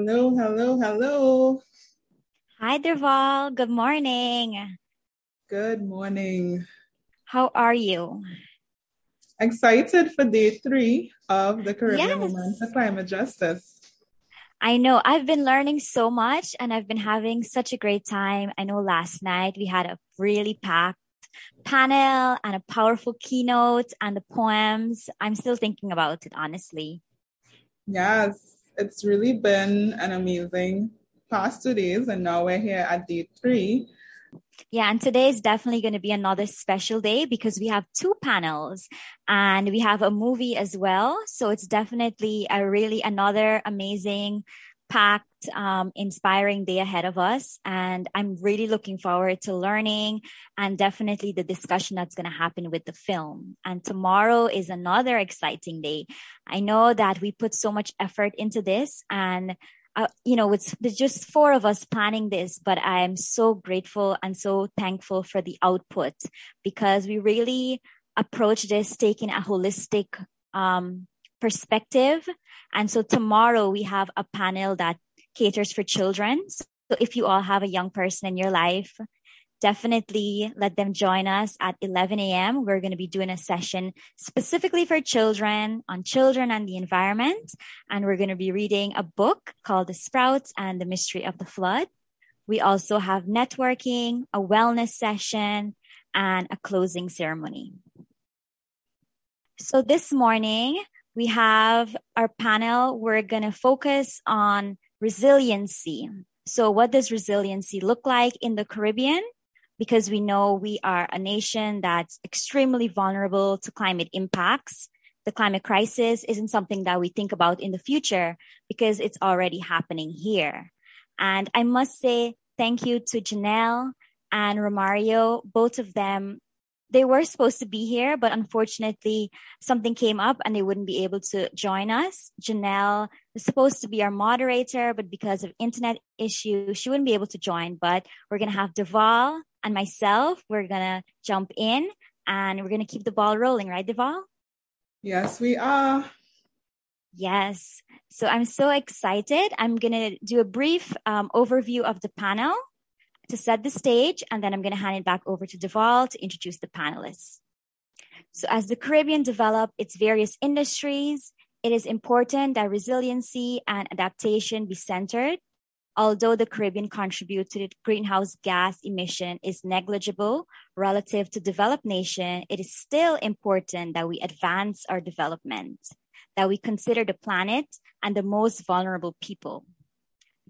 Hello, hello, hello. Hi, Derval. Good morning. Good morning. How are you? Excited for day three of the Caribbean Yes. Women for Climate Justice. I know I've been learning so much and I've been having such a great time. I know last night we had a really packed panel and a powerful keynote and the poems. I'm still thinking about it, honestly. Yes, it's really been an amazing past two days, and now we're here at day three. Yeah, and today is definitely going to be another special day because we have two panels and we have a movie as well. So it's definitely a really another amazing, packed, um, inspiring day ahead of us. And I'm really looking forward to learning and definitely the discussion that's going to happen with the film. And tomorrow is another exciting day. I know that we put so much effort into this and uh, you know, it's there's just four of us planning this, but I am so grateful and so thankful for the output because we really approach this taking a holistic um, perspective. And so tomorrow we have a panel that caters for children. So if you all have a young person in your life, definitely let them join us at 11 a.m. We're going to be doing a session specifically for children on children and the environment. And we're going to be reading a book called The Sprouts and the Mystery of the Flood. We also have networking, a wellness session, and a closing ceremony. So this morning, we have our panel. We're going to focus on resiliency. So what does resiliency look like in the Caribbean? because we know we are a nation that's extremely vulnerable to climate impacts. The climate crisis isn't something that we think about in the future because it's already happening here. And I must say thank you to Janelle and Romario, both of them. They were supposed to be here, but unfortunately something came up and they wouldn't be able to join us. Janelle was supposed to be our moderator, but because of internet issues, she wouldn't be able to join. But we're going to have Derval and myself, we're going to jump in and we're going to keep the ball rolling, right, Derval? Yes, we are. Yes. So I'm so excited. I'm going to do a brief um, overview of the panel to set the stage, and then I'm going to hand it back over to Derval to introduce the panelists. So as the Caribbean develop its various industries, it is important that resiliency and adaptation be centered Although the Caribbean contribute to the greenhouse gas emission is negligible relative to developed nation, it is still important that we advance our development, that we consider the planet and the most vulnerable people.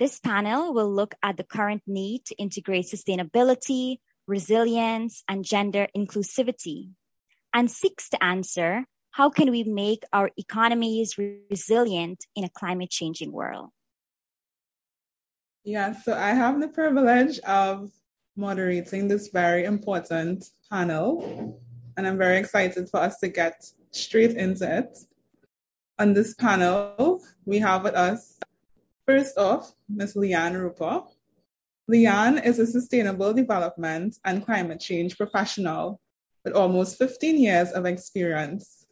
This panel will look at the current need to integrate sustainability, resilience, and gender inclusivity, and seeks to answer how can we make our economies resilient in a climate changing world? Yeah, so I have the privilege of moderating this very important panel, and I'm very excited for us to get straight into it. On this panel, we have with us, first off, Ms. Le-Anne Roper. Le-Anne is a sustainable development and climate change professional with almost 15 years of experience.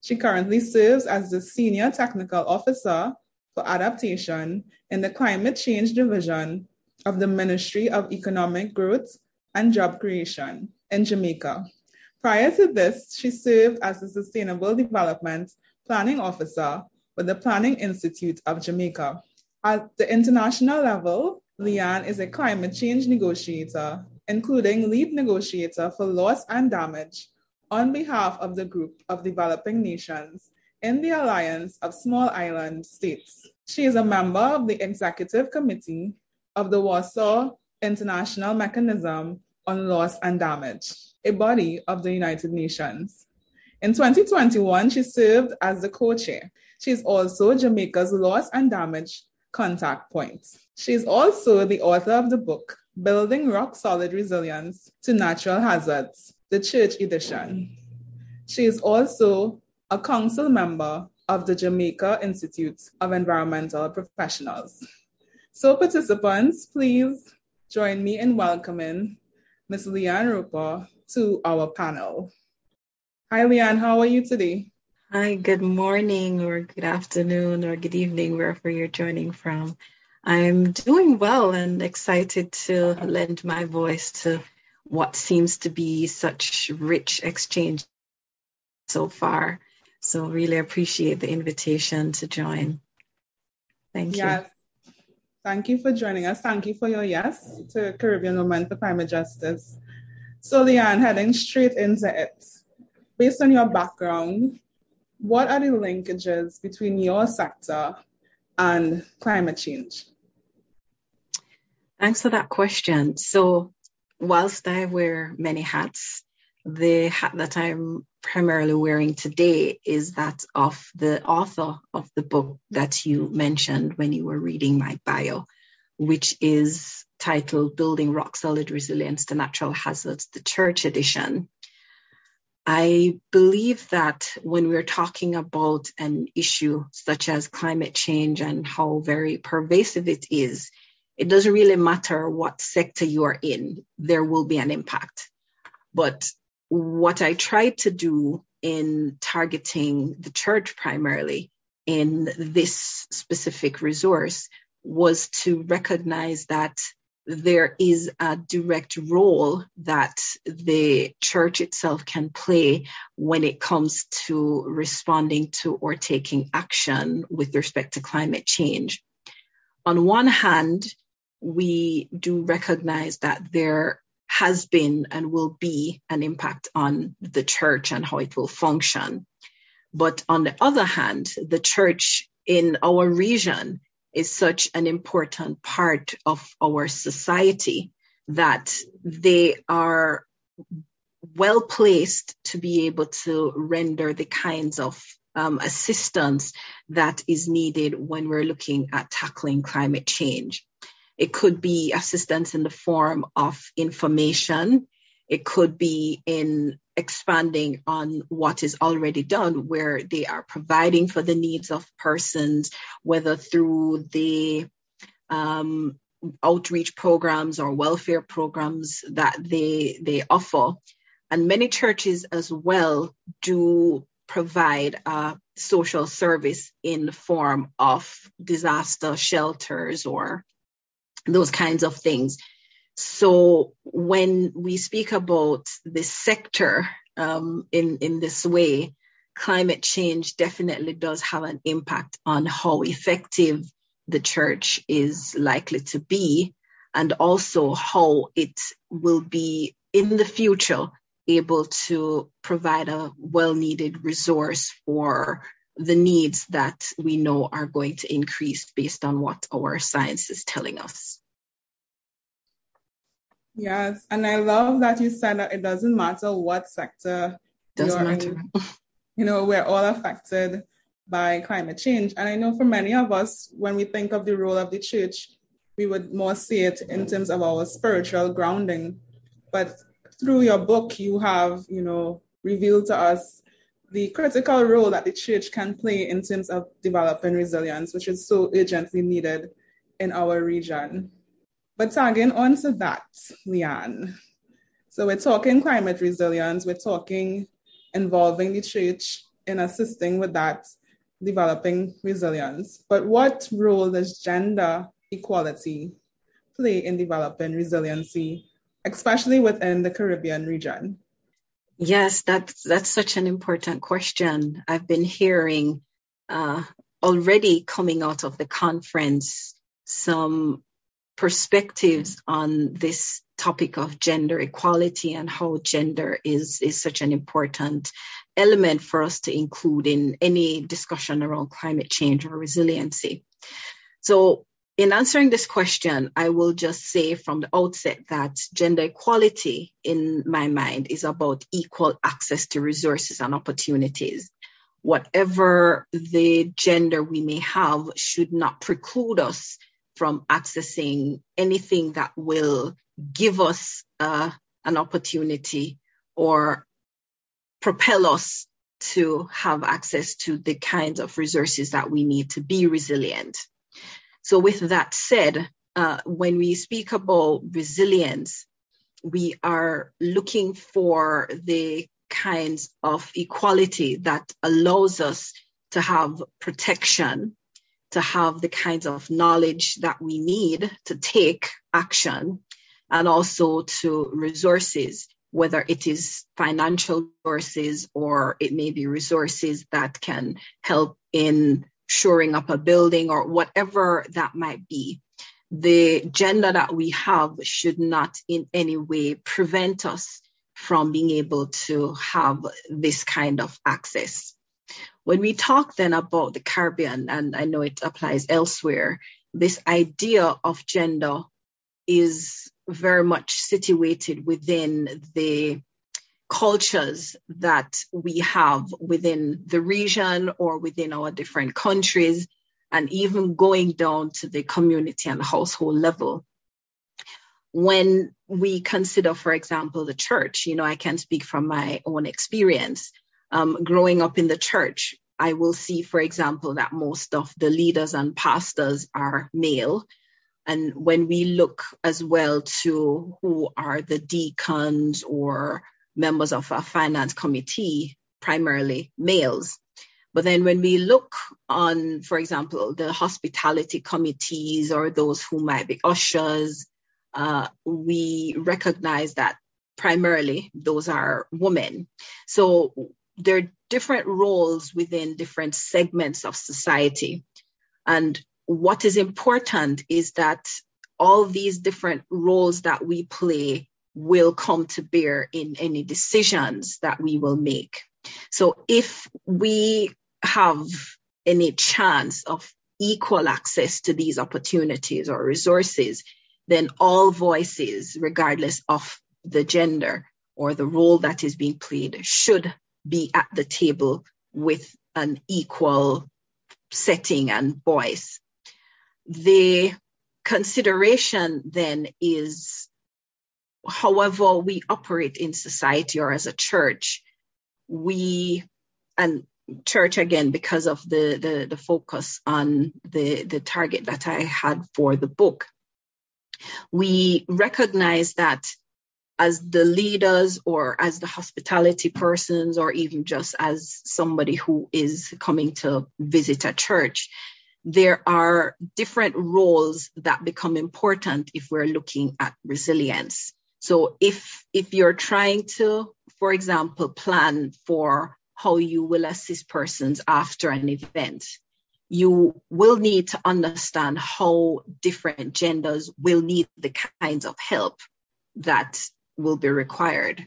She currently serves as the Senior Technical Officer for Adaptation in the Climate Change Division of the Ministry of Economic Growth and Job Creation in Jamaica. Prior to this, she served as the Sustainable Development Planning Officer with the Planning Institute of Jamaica. At the international level, Le-Anne is a climate change negotiator, including lead negotiator for loss and damage on behalf of the group of developing nations in the Alliance of Small Island States. She is a member of the Executive Committee of the Warsaw International Mechanism on Loss and Damage, a body of the United Nations. In 2021, she served as the co chair. She is also Jamaica's Loss and Damage contact points. She is also the author of the book, Building Rock Solid Resilience to Natural Hazards, the Church Edition. She is also a council member of the Jamaica Institute of Environmental Professionals. So participants, please join me in welcoming Ms. Le-Anne Roper to our panel. Hi, Le-Anne, how are you today? Hi, good morning or good afternoon or good evening, wherever you're joining from. I'm doing well and excited to lend my voice to what seems to be such rich exchange so far. So really appreciate the invitation to join. Thank yes. you. Thank you for joining us. Thank you for your yes to Caribbean Women for Climate Justice. So Le-Anne, heading straight into it. Based on your background, what are the linkages between your sector and climate change? Thanks for that question. So, whilst I wear many hats, the hat that I'm primarily wearing today is that of the author of the book that you mentioned when you were reading my bio, which is titled Building Rock Solid Resilience to Natural Hazards, the Church Edition. I believe that when we're talking about an issue such as climate change and how very pervasive it is, it doesn't really matter what sector you are in, there will be an impact. But what I tried to do in targeting the church primarily in this specific resource was to recognize that there is a direct role that the church itself can play when it comes to responding to or taking action with respect to climate change. On one hand, we do recognize that there has been and will be an impact on the church and how it will function. But on the other hand, the church in our region is such an important part of our society that they are well placed to be able to render the kinds of um, assistance that is needed when we're looking at tackling climate change. It could be assistance in the form of information. It could be in expanding on what is already done, where they are providing for the needs of persons, whether through the um, outreach programs or welfare programs that they they offer. And many churches as well do provide a social service in the form of disaster shelters or those kinds of things. So when we speak about the sector um, in in this way, climate change definitely does have an impact on how effective the church is likely to be, and also how it will be in the future able to provide a well needed resource for the needs that we know are going to increase based on what our science is telling us. Yes, and I love that you said that it doesn't matter what sector doesn't matter. In, you know, we're all affected by climate change. And I know for many of us, when we think of the role of the church, we would more see it in terms of our spiritual grounding. But through your book, you have, you know, revealed to us the critical role that the church can play in terms of developing resilience, which is so urgently needed in our region. But tagging on to that, Le-Anne. So we're talking climate resilience, we're talking involving the church in assisting with that developing resilience. But what role does gender equality play in developing resiliency, especially within the Caribbean region? Yes, that's that's such an important question. I've been hearing uh, already coming out of the conference some perspectives on this topic of gender equality and how gender is, is such an important element for us to include in any discussion around climate change or resiliency. So in answering this question, I will just say from the outset that gender equality, in my mind, is about equal access to resources and opportunities. Whatever the gender we may have should not preclude us from accessing anything that will give us uh, an opportunity or propel us to have access to the kinds of resources that we need to be resilient. So, with that said, uh, when we speak about resilience, we are looking for the kinds of equality that allows us to have protection, to have the kinds of knowledge that we need to take action, and also to resources, whether it is financial resources or it may be resources that can help in shoring up a building or whatever that might be. The gender that we have should not in any way prevent us from being able to have this kind of access. When we talk then about the Caribbean, and I know it applies elsewhere, this idea of gender is very much situated within the cultures that we have within the region or within our different countries, and even going down to the community and household level. When we consider, for example, the church, you know, I can speak from my own experience. Um, growing up in the church, I will see, for example, that most of the leaders and pastors are male. And when we look as well to who are the deacons or members of our finance committee, primarily males. But then when we look on, for example, the hospitality committees or those who might be ushers, uh, we recognize that primarily those are women. So there are different roles within different segments of society. And what is important is that all these different roles that we play will come to bear in any decisions that we will make. So if we have any chance of equal access to these opportunities or resources, then all voices, regardless of the gender or the role that is being played, should be at the table with an equal setting and voice. The consideration then is however we operate in society or as a church, we and church again because of the the, the focus on the the target that I had for the book, we recognize that as the leaders or as the hospitality persons or even just as somebody who is coming to visit a church there are different roles that become important if we're looking at resilience. So if if you're trying to, for example, plan for how you will assist persons after an event, you will need to understand how different genders will need the kinds of help that will be required.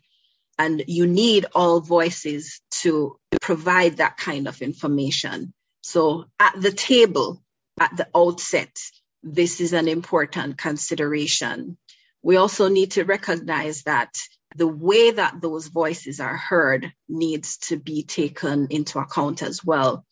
And you need all voices to provide that kind of information. So at the table, at the outset, this is an important consideration we also need to recognize that the way that those voices are heard needs to be taken into account as well.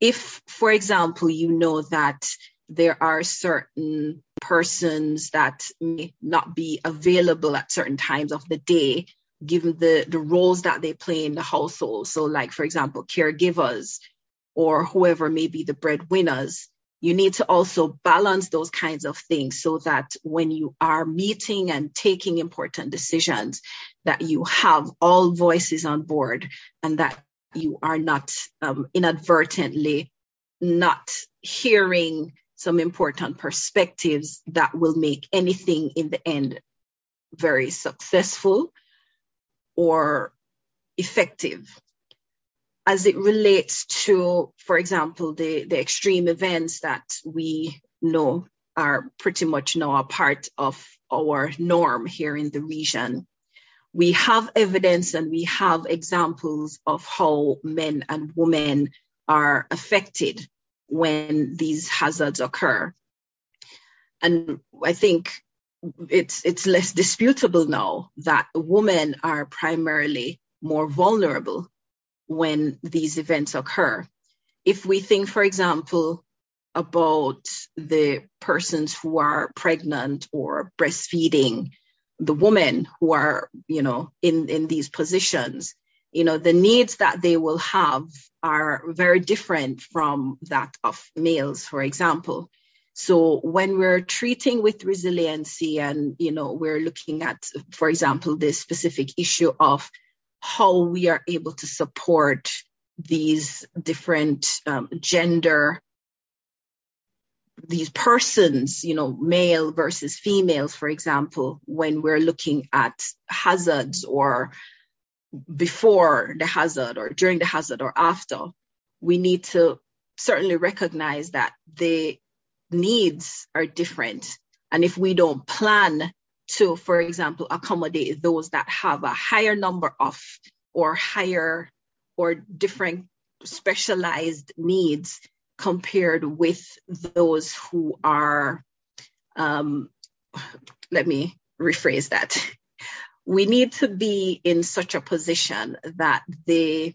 If, for example, you know that there are certain persons that may not be available at certain times of the day, given the, the roles that they play in the household. So, like, for example, caregivers or whoever may be the breadwinners, you need to also balance those kinds of things so that when you are meeting and taking important decisions that you have all voices on board and that you are not um, inadvertently not hearing some important perspectives that will make anything in the end very successful or effective as it relates to, for example, the, the extreme events that we know are pretty much now a part of our norm here in the region. We have evidence and we have examples of how men and women are affected when these hazards occur. And I think it's it's less disputable now that women are primarily more vulnerable when these events occur. If we think, for example, about the persons who are pregnant or breastfeeding, the women who are, you know, in, in these positions, you know, the needs that they will have are very different from that of males, for example. So when we're treating with resiliency and, you know, we're looking at, for example, this specific issue of how we are able to support these different um, gender these persons, you know, male versus females, for example, when we're looking at hazards or before the hazard or during the hazard or after, we need to certainly recognize that the needs are different. And if we don't plan to, for example, accommodate those that have a higher number of or higher or different specialized needs compared with those who are, um, let me rephrase that. We need to be in such a position that the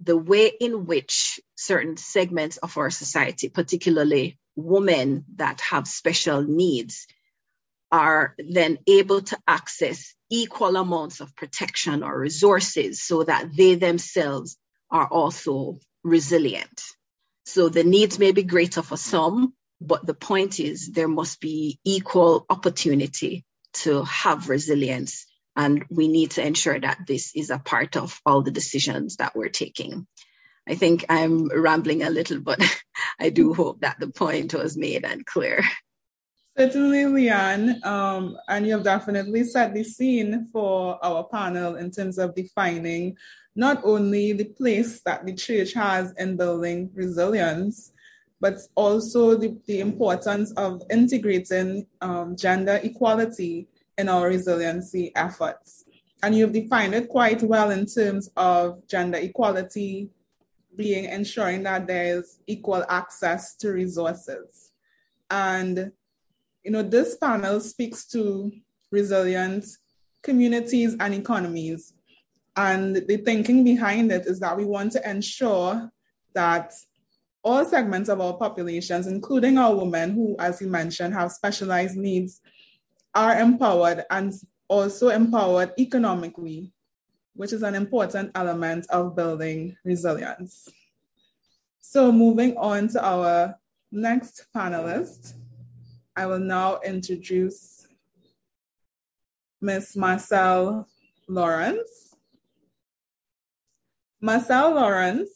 the way in which certain segments of our society, particularly women that have special needs, are then able to access equal amounts of protection or resources so that they themselves are also resilient. So the needs may be greater for some, but the point is there must be equal opportunity to have resilience. And we need to ensure that this is a part of all the decisions that we're taking. I think I'm rambling a little, but I do hope that the point was made and clear. Certainly, Le-Anne, um, and you have definitely set the scene for our panel in terms of defining not only the place that the church has in building resilience, but also the, the importance of integrating um, gender equality in our resiliency efforts. And you've defined it quite well in terms of gender equality being ensuring that there's equal access to resources. And you know, this panel speaks to resilient communities and economies. And the thinking behind it is that we want to ensure that all segments of our populations, including our women who, as you mentioned, have specialized needs, are empowered and also empowered economically, which is an important element of building resilience. So moving on to our next panelist. I will now introduce Ms. Marcelle Lawrence. Marcelle Lawrence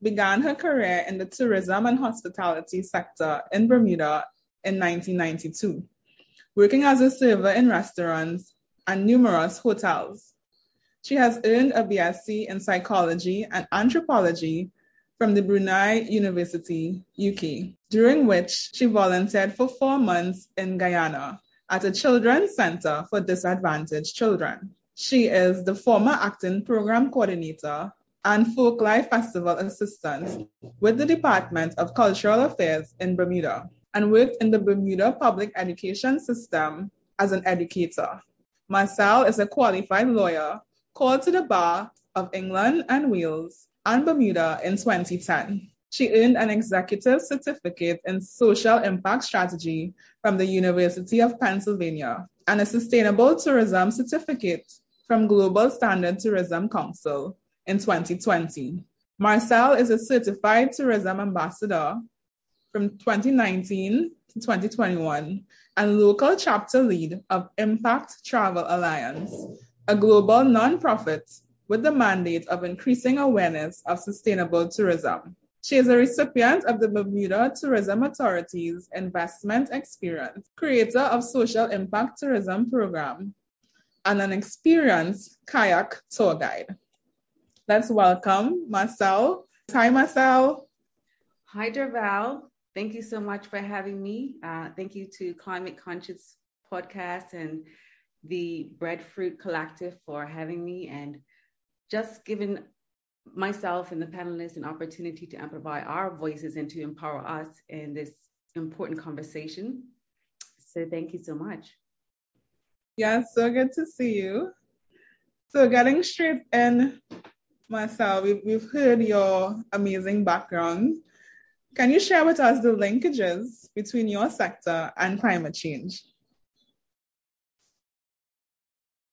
began her career in the tourism and hospitality sector in Bermuda in 1992, working as a server in restaurants and numerous hotels. She has earned a BSc in psychology and anthropology from the Brunel University, UK, during which she volunteered for four months in Guyana at a children's center for disadvantaged children. She is the former acting program coordinator and Folklife Festival assistant with the Department of Cultural Affairs in Bermuda and worked in the Bermuda public education system as an educator. Marcelle is a qualified lawyer called to the bar of England and Wales and Bermuda in 2010. She earned an executive certificate in social impact strategy from the University of Pennsylvania and a sustainable tourism certificate from Global Standard Tourism Council in 2020. Marcelle is a certified tourism ambassador from 2019 to 2021 and local chapter lead of Impact Travel Alliance, a global nonprofit with the mandate of increasing awareness of sustainable tourism. She is a recipient of the Bermuda Tourism Authority's Investment Experience, creator of Social Impact Tourism Program, and an experienced kayak tour guide. Let's welcome Marcelle. Hi, Marcelle. Hi, Derval. Thank you so much for having me. Uh, thank you to Climate Conscious Podcast and the Breadfruit Collective for having me and just giving myself and the panelists an opportunity to amplify our voices and to empower us in this important conversation. So thank you so much. Yeah, so good to see you. So getting straight in, Marcelle, we've, we've heard your amazing background. Can you share with us the linkages between your sector and climate change?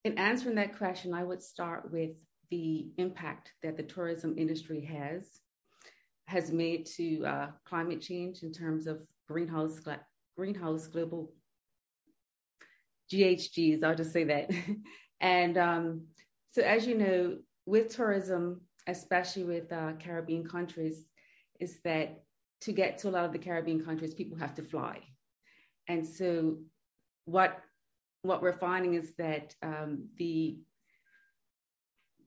In answering that question, I would start with the impact that the tourism industry has has made to uh, climate change in terms of greenhouse greenhouse global GHGs. I'll just say that. and um, so, as you know, with tourism, especially with uh, Caribbean countries, is that to get to a lot of the Caribbean countries, people have to fly. And so what what we're finding is that um, the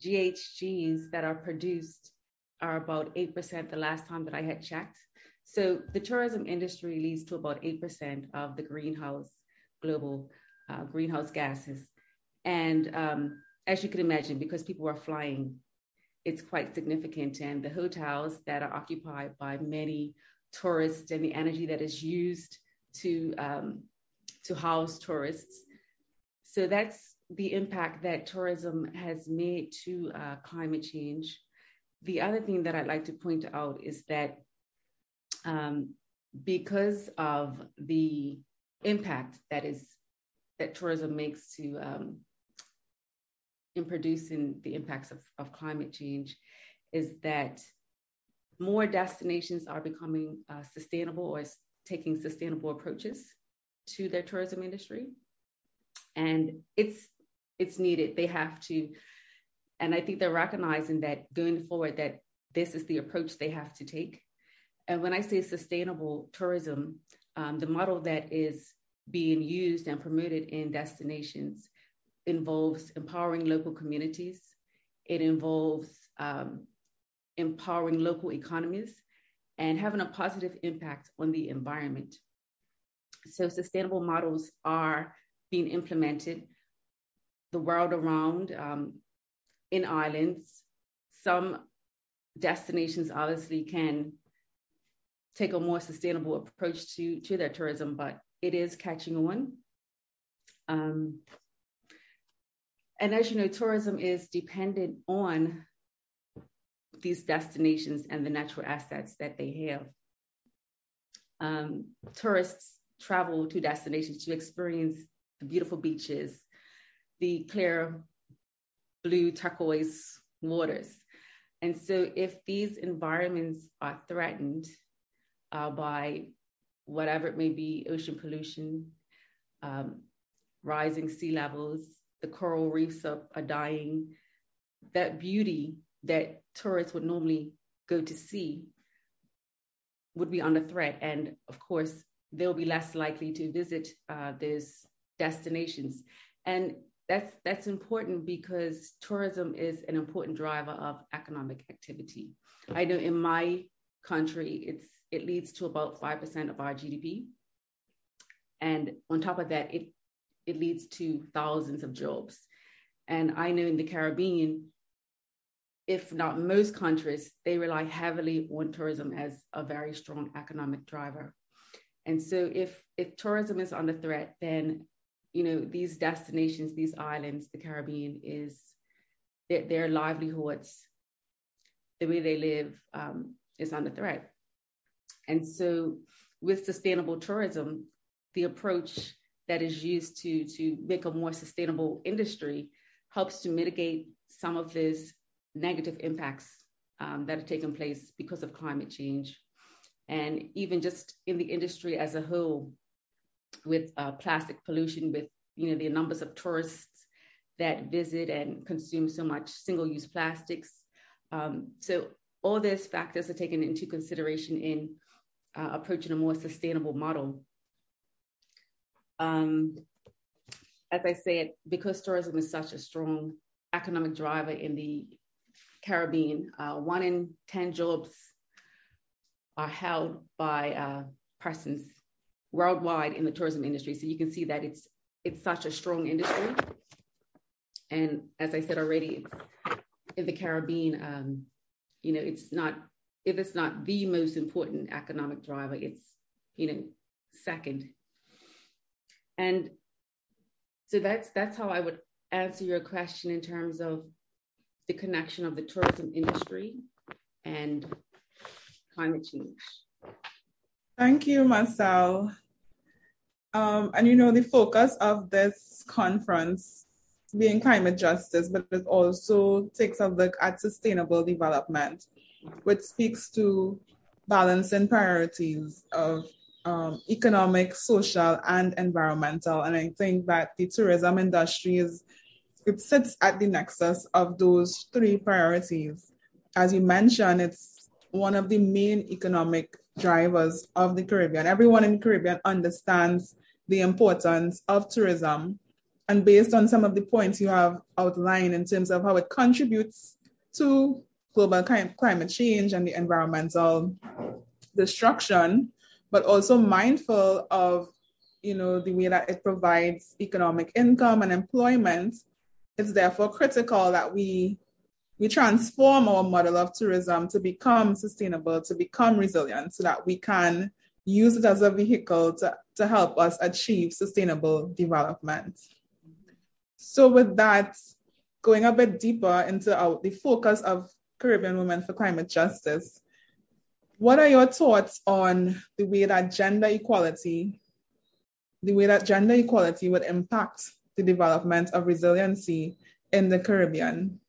GHGs that are produced are about 8% the last time that I had checked. So the tourism industry leads to about 8% of the greenhouse, global uh, greenhouse gases. And um, as you can imagine, because people are flying, it's quite significant. And the hotels that are occupied by many tourists and the energy that is used to, um, to house tourists. So that's the impact that tourism has made to uh, climate change. The other thing that I'd like to point out is that um, because of the impact that is that tourism makes to um, in producing the impacts of, of climate change, is that more destinations are becoming uh, sustainable or taking sustainable approaches to their tourism industry and it's it's needed. They have to, and I think they're recognizing that going forward that this is the approach they have to take. And when I say sustainable tourism, um, the model that is being used and promoted in destinations involves empowering local communities. It involves um, empowering local economies and having a positive impact on the environment. So, sustainable models are being implemented the world around um, in islands. Some destinations obviously can take a more sustainable approach to, to their tourism, but it is catching on. Um, and as you know, tourism is dependent on these destinations and the natural assets that they have. Um, tourists travel to destinations to experience the beautiful beaches, the clear blue turquoise waters. And so, if these environments are threatened uh, by whatever it may be ocean pollution, um, rising sea levels, the coral reefs are, are dying, that beauty that tourists would normally go to see would be under threat. And of course, they'll be less likely to visit uh, those destinations. And that's that's important because tourism is an important driver of economic activity. I know in my country, it's it leads to about five percent of our GDP, and on top of that, it it leads to thousands of jobs. And I know in the Caribbean, if not most countries, they rely heavily on tourism as a very strong economic driver. And so if if tourism is under threat, then you know, these destinations, these islands, the Caribbean is their, their livelihoods, the way they live um, is under threat. And so with sustainable tourism, the approach that is used to, to make a more sustainable industry helps to mitigate some of these negative impacts um, that are taking place because of climate change. And even just in the industry as a whole, with uh, plastic pollution, with you know the numbers of tourists that visit and consume so much single-use plastics. Um, so all these factors are taken into consideration in uh, approaching a more sustainable model. Um, as I said, because tourism is such a strong economic driver in the Caribbean, uh, one in 10 jobs are held by uh, persons worldwide in the tourism industry. So you can see that it's it's such a strong industry. And as I said already, in the Caribbean, um, you know, it's not if it's not the most important economic driver, it's you know second. And so that's that's how I would answer your question in terms of the connection of the tourism industry and climate change. Thank you, Marcelle. Um, and you know, the focus of this conference being climate justice, but it also takes a look at sustainable development, which speaks to balancing priorities of um, economic, social, and environmental. And I think that the tourism industry is it sits at the nexus of those three priorities. As you mentioned, it's one of the main economic drivers of the Caribbean. Everyone in the Caribbean understands the importance of tourism. And based on some of the points you have outlined in terms of how it contributes to global climate change and the environmental destruction, but also mindful of you know the way that it provides economic income and employment, it's therefore critical that we we transform our model of tourism to become sustainable, to become resilient, so that we can use it as a vehicle to, to help us achieve sustainable development. So, with that, going a bit deeper into our, the focus of Caribbean Women for Climate Justice, what are your thoughts on the way that gender equality, the way that gender equality would impact the development of resiliency in the Caribbean?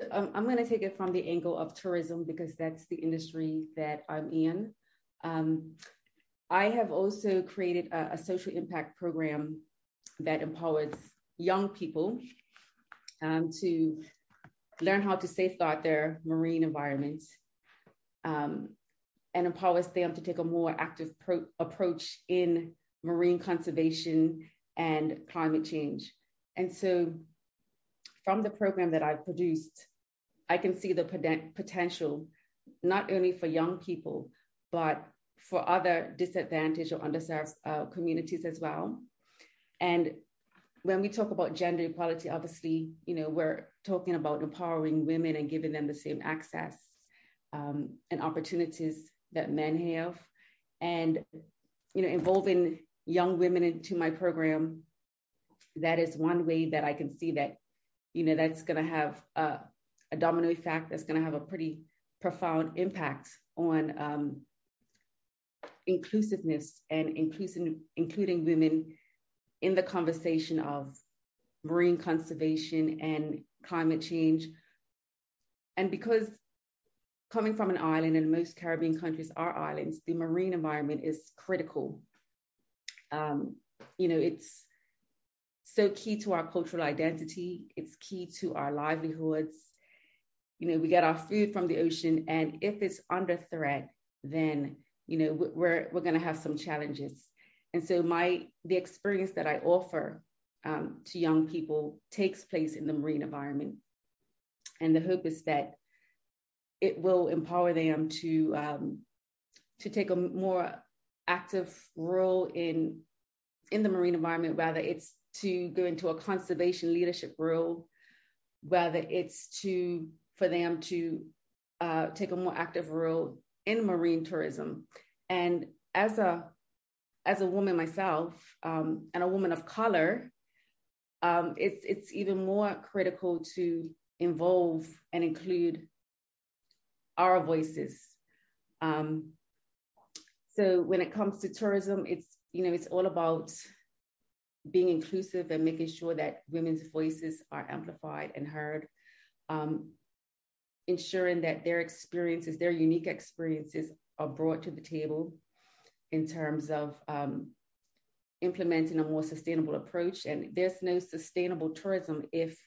So, um, I'm going to take it from the angle of tourism because that's the industry that I'm in. Um, I have also created a, a, social impact program that empowers young people um, to learn how to safeguard their marine environment um, and empowers them to take a more active pro- approach in marine conservation and climate change. And so, from the program that I've produced, I can see the potential not only for young people, but for other disadvantaged or underserved uh, communities as well. And when we talk about gender equality, obviously, you know, we're talking about empowering women and giving them the same access um, and opportunities that men have. And, you know, involving young women into my program, that is one way that I can see that, you know, that's going to have a, a domino effect that's going to have a pretty profound impact on um, inclusiveness and inclusion, including women in the conversation of marine conservation and climate change. And because coming from an island, and most Caribbean countries are islands, the marine environment is critical. Um, you know, it's so key to our cultural identity, it's key to our livelihoods. You know, we get our food from the ocean, and if it's under threat, then you know we're we're going to have some challenges and so my the experience that i offer um, to young people takes place in the marine environment and the hope is that it will empower them to um, to take a more active role in in the marine environment whether it's to go into a conservation leadership role whether it's to for them to uh, take a more active role in marine tourism. And as a as a woman myself um, and a woman of color, um, it's it's even more critical to involve and include our voices. Um, so when it comes to tourism, it's you know it's all about being inclusive and making sure that women's voices are amplified and heard. Um, ensuring that their experiences, their unique experiences, are brought to the table in terms of um, implementing a more sustainable approach. And there's no sustainable tourism if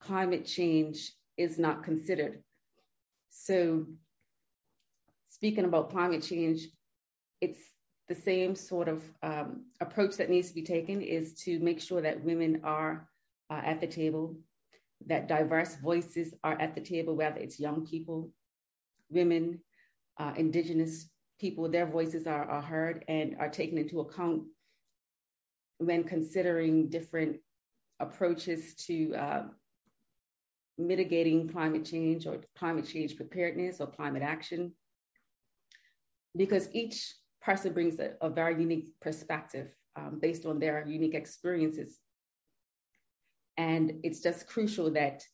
climate change is not considered. So, speaking about climate change, it's the same sort of um, approach that needs to be taken is to make sure that women are uh, at the table, that diverse voices are at the table, whether it's young people, women, uh, indigenous people, their voices are, are heard and are taken into account when considering different approaches to uh, mitigating climate change or climate change preparedness or climate action. Because each person brings a, a very unique perspective um, based on their unique experiences and it's just crucial that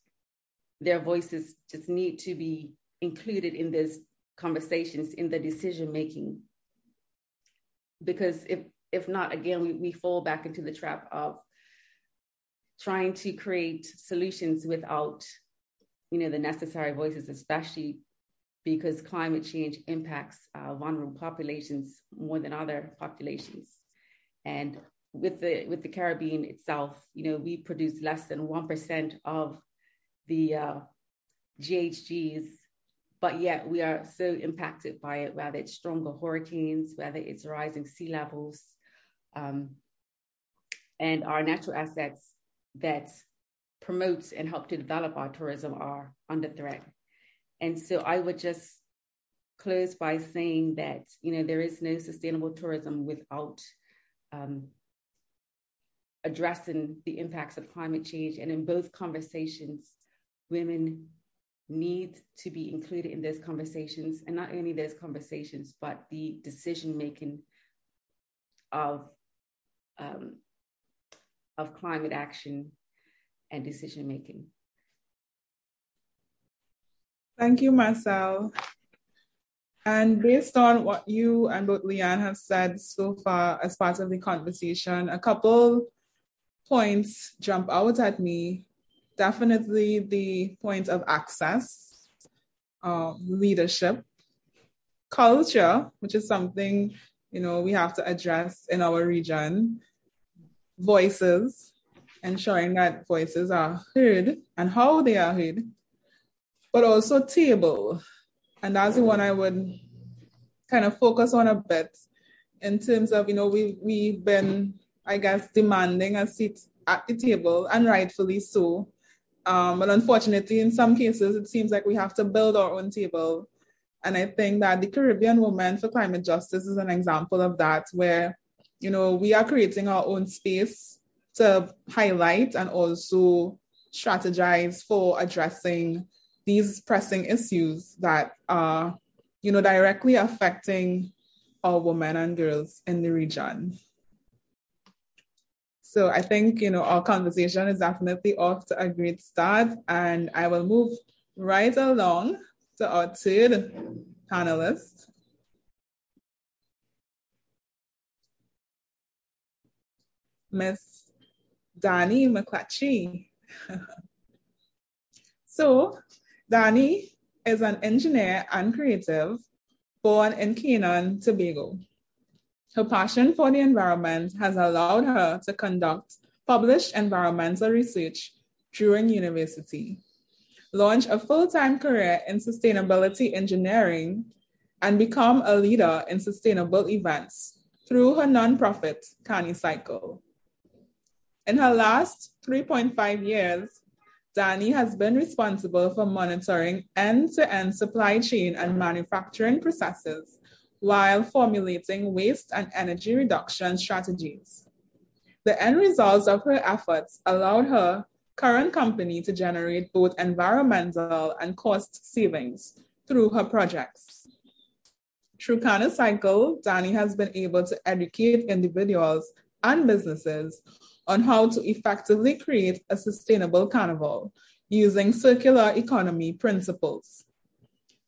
their voices just need to be included in these conversations, in the decision making. Because if if not, again, we, we fall back into the trap of trying to create solutions without, you know, the necessary voices, especially because climate change impacts uh, vulnerable populations more than other populations. And with the with the Caribbean itself, you know, we produce less than one percent of the uh, GHGs, but yet we are so impacted by it. Whether it's stronger hurricanes, whether it's rising sea levels, um, and our natural assets that promotes and help to develop our tourism are under threat. And so I would just close by saying that you know there is no sustainable tourism without um, addressing the impacts of climate change. And in both conversations, women need to be included in those conversations, and not only those conversations, but the decision making of um, of climate action and decision making. Thank you, Marcelle. And based on what you and both Le-Anne have said so far as part of the conversation, a couple points jump out at me. Definitely the point of access, uh, leadership, culture, which is something you know we have to address in our region, voices, ensuring that voices are heard and how they are heard, but also table. And that's the one I would kind of focus on a bit in terms of, you know, we, we've been, I guess, demanding a seat at the table, and rightfully so. Um, but unfortunately, in some cases, it seems like we have to build our own table. And I think that the Caribbean Women for Climate Justice is an example of that, where, you know, we are creating our own space to highlight and also strategize for addressing these pressing issues that are, you know, directly affecting our women and girls in the region. So I think, you know, our conversation is definitely off to a great start and I will move right along to our third panelist. Miss Danii Mcletchie. so, Danii is an engineer and creative born in Canaan, Tobago. Her passion for the environment has allowed her to conduct published environmental research during university, launch a full-time career in sustainability engineering, and become a leader in sustainable events through her nonprofit, Carnicycle. In her last 3.5 years, Danii has been responsible for monitoring end-to-end supply chain and manufacturing processes while formulating waste and energy reduction strategies. The end results of her efforts allowed her current company to generate both environmental and cost savings through her projects. Through Cani Cycle, Danii has been able to educate individuals and businesses on how to effectively create a sustainable carnival using circular economy principles.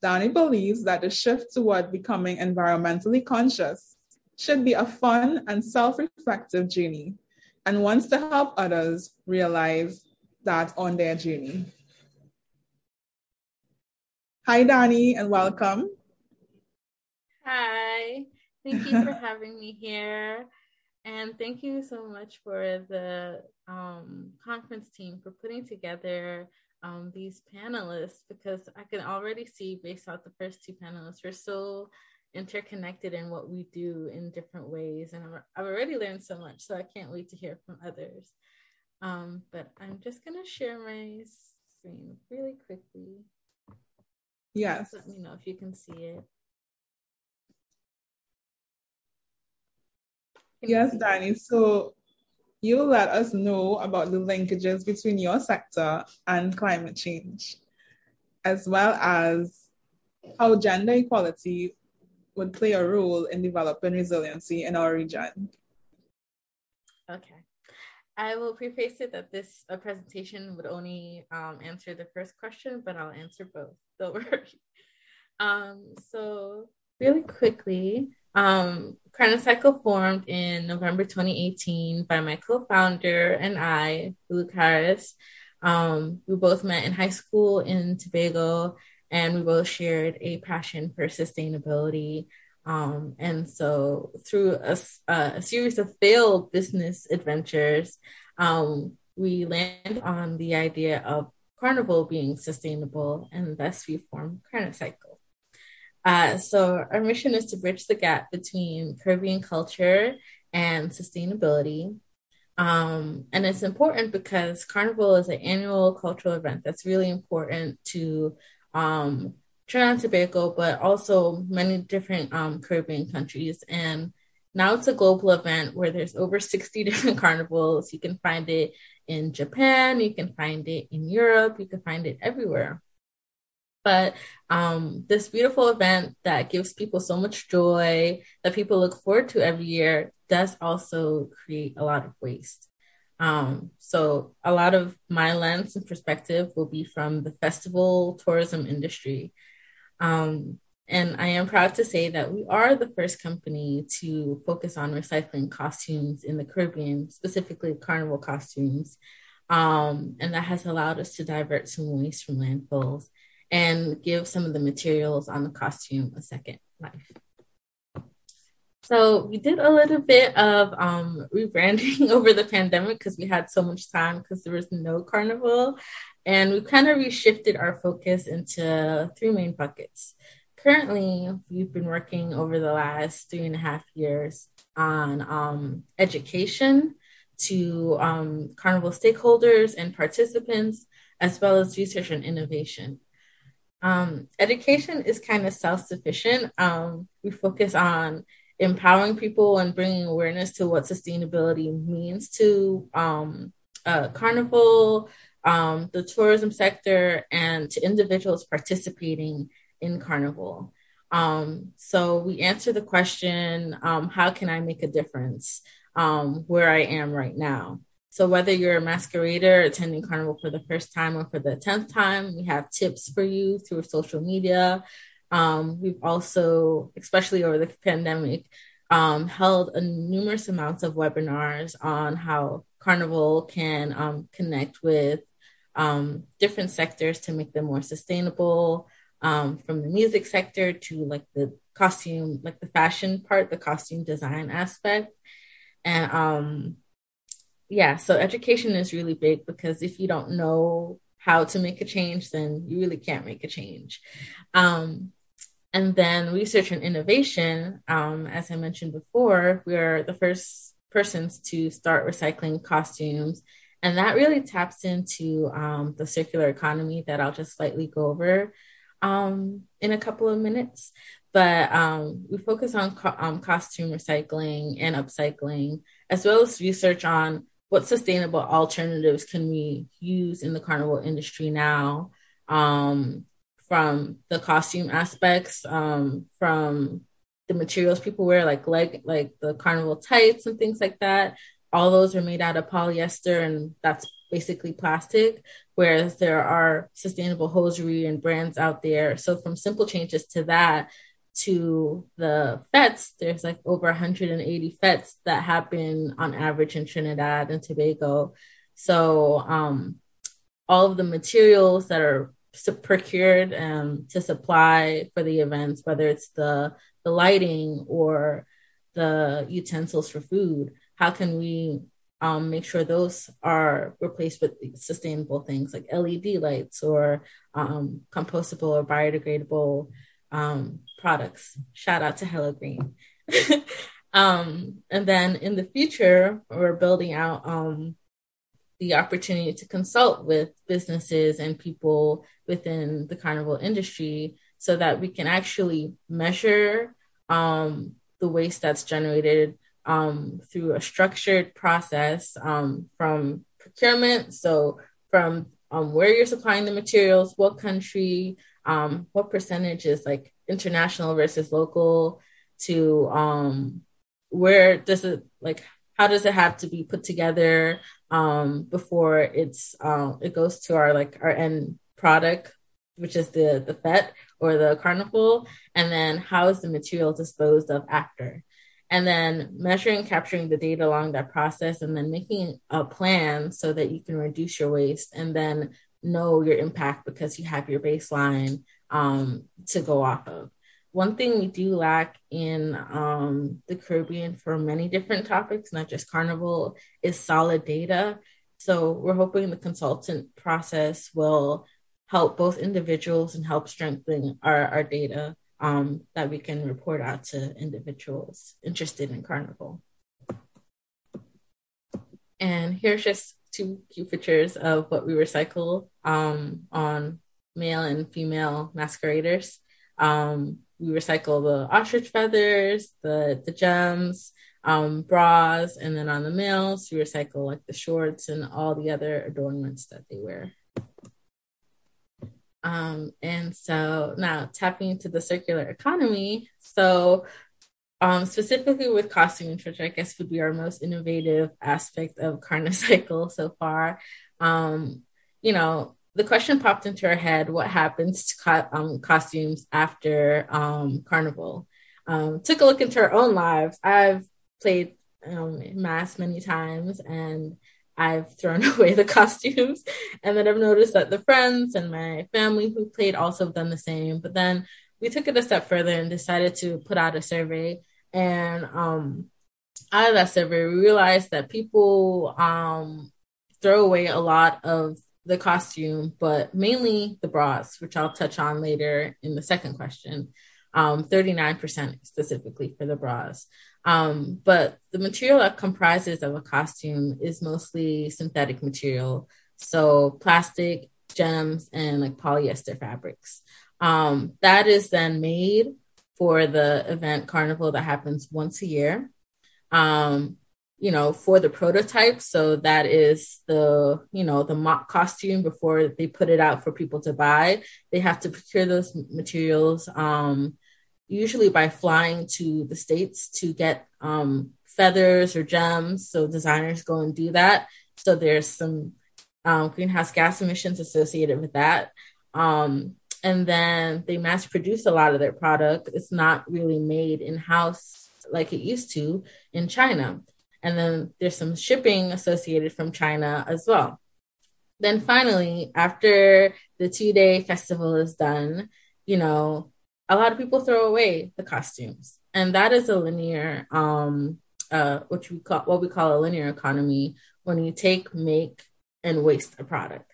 Danii believes that the shift toward becoming environmentally conscious should be a fun and self reflective journey and wants to help others realize that on their journey. Hi, Danii, and welcome. Hi, thank you for having me here. And thank you so much for the um, conference team for putting together um, these panelists because I can already see, based off the first two panelists, we're so interconnected in what we do in different ways. And I've, already learned so much, so I can't wait to hear from others. Um, but I'm just going to share my screen really quickly. Yes. Just let me know if you can see it. Yes, Danii. So you let us know about the linkages between your sector and climate change, as well as how gender equality would play a role in developing resiliency in our region. Okay. I will preface it that this uh, presentation would only um, answer the first question, but I'll answer both. Don't worry. Um, so, really quickly, um, Cycle formed in November 2018 by my co-founder and I, Luke Harris. Um, we both met in high school in Tobago, and we both shared a passion for sustainability. Um, and so through a, a, series of failed business adventures, um, we land on the idea of Carnival being sustainable, and thus we form Carnicycle. Uh, so our mission is to bridge the gap between Caribbean culture and sustainability. Um, and it's important because Carnival is an annual cultural event that's really important to um, Trinidad and Tobago, but also many different um, Caribbean countries. And now it's a global event where there's over 60 different carnivals. You can find it in Japan, you can find it in Europe, you can find it everywhere. But um, this beautiful event that gives people so much joy that people look forward to every year does also create a lot of waste. Um, so a lot of my lens and perspective will be from the festival tourism industry. Um, and I am proud to say that we are the first company to focus on recycling costumes in the Caribbean, specifically carnival costumes. Um, and that has allowed us to divert some waste from landfills and give some of the materials on the costume a second life. So we did a little bit of um, rebranding over the pandemic because we had so much time because there was no carnival. And we kind of reshifted our focus into three main buckets. Currently, we've been working over the last three and a half years on um, education to um, carnival stakeholders and participants, as well as research and innovation. Um, education is kind of self sufficient. Um, we focus on empowering people and bringing awareness to what sustainability means to um, uh, Carnival, um, the tourism sector, and to individuals participating in Carnival. Um, so we answer the question um, how can I make a difference where I am right now? So whether you're a masquerader attending Carnival for the first time or for the 10th time, we have tips for you through social media. Um, we've also, especially over the pandemic, um, held a numerous amounts of webinars on how Carnival can um, connect with um, different sectors to make them more sustainable, um, from the music sector to like the costume, like the fashion part, the costume design aspect. And um, yeah, so education is really big because if you don't know how to make a change, then you really can't make a change. Um, and then research and innovation, um, as I mentioned before, we're the first persons to start recycling costumes. And that really taps into um, the circular economy that I'll just slightly go over um, in a couple of minutes. But um, we focus on co- um, costume recycling and upcycling, as well as research on what sustainable alternatives can we use in the carnival industry now um, from the costume aspects, um, from the materials people wear, like leg, like the carnival tights and things like that. All those are made out of polyester, and that's basically plastic. Whereas there are sustainable hosiery and brands out there. So from simple changes to that to the fetes, there's like over 180 fetes that happen on average in Trinidad and Tobago. So um, all of the materials that are procured um, to supply for the events, whether it's the the lighting or the utensils for food, how can we um, make sure those are replaced with sustainable things like LED lights or um, compostable or biodegradable um, products. Shout out to Hello Green. Um, and then in the future, we're building out um, the opportunity to consult with businesses and people within the carnival industry so that we can actually measure um, the waste that's generated um, through a structured process um, from procurement. So, from um, where you're supplying the materials, what country, um, what percentage is like international versus local, to um, where does it like how does it have to be put together um, before it's uh, it goes to our like our end product which is the the fete or the carnival? And then how is the material disposed of after? And then measuring capturing the data along that process and then making a plan so that you can reduce your waste and then know your impact because you have your baseline um, to go off of one thing we do lack in um, the Caribbean for many different topics, not just carnival, is solid data. So we're hoping the consultant process will help both individuals and help strengthen our, our data um, that we can report out to individuals interested in carnival. And here's just two cute pictures of what we recycle um, on male and female masqueraders. Um, we recycle the ostrich feathers, the the gems, um, bras, and then on the males, we recycle like the shorts and all the other adornments that they wear. Um, and so now tapping into the circular economy. So um, specifically with costumes, which I guess would be our most innovative aspect of Carnicycle so far. Um, you know, the question popped into our head: What happens to co- um, costumes after um, Carnival? Um, took a look into our own lives. I've played um, mass many times, and I've thrown away the costumes. And then I've noticed that the friends and my family who played also have done the same. But then we took it a step further and decided to put out a survey. And um, out of that survey, we realized that people um, throw away a lot of the costume, but mainly the bras, which I'll touch on later in the second question. Um, 39% specifically for the bras. Um, but the material that comprises of a costume is mostly synthetic material. So plastic, gems, and like polyester fabrics. Um, that is then made for the event carnival that happens once a year. Um, you know, for the prototype. So that is the, you know, the mock costume before they put it out for people to buy. They have to procure those materials um, usually by flying to the States to get um, feathers or gems. So designers go and do that. So there's some um, greenhouse gas emissions associated with that. Um, and then they mass produce a lot of their product. It's not really made in house like it used to in China. And then there's some shipping associated from China as well. Then finally, after the two day festival is done, you know, a lot of people throw away the costumes. And that is a linear, um, uh, which we call what we call a linear economy when you take, make, and waste a product.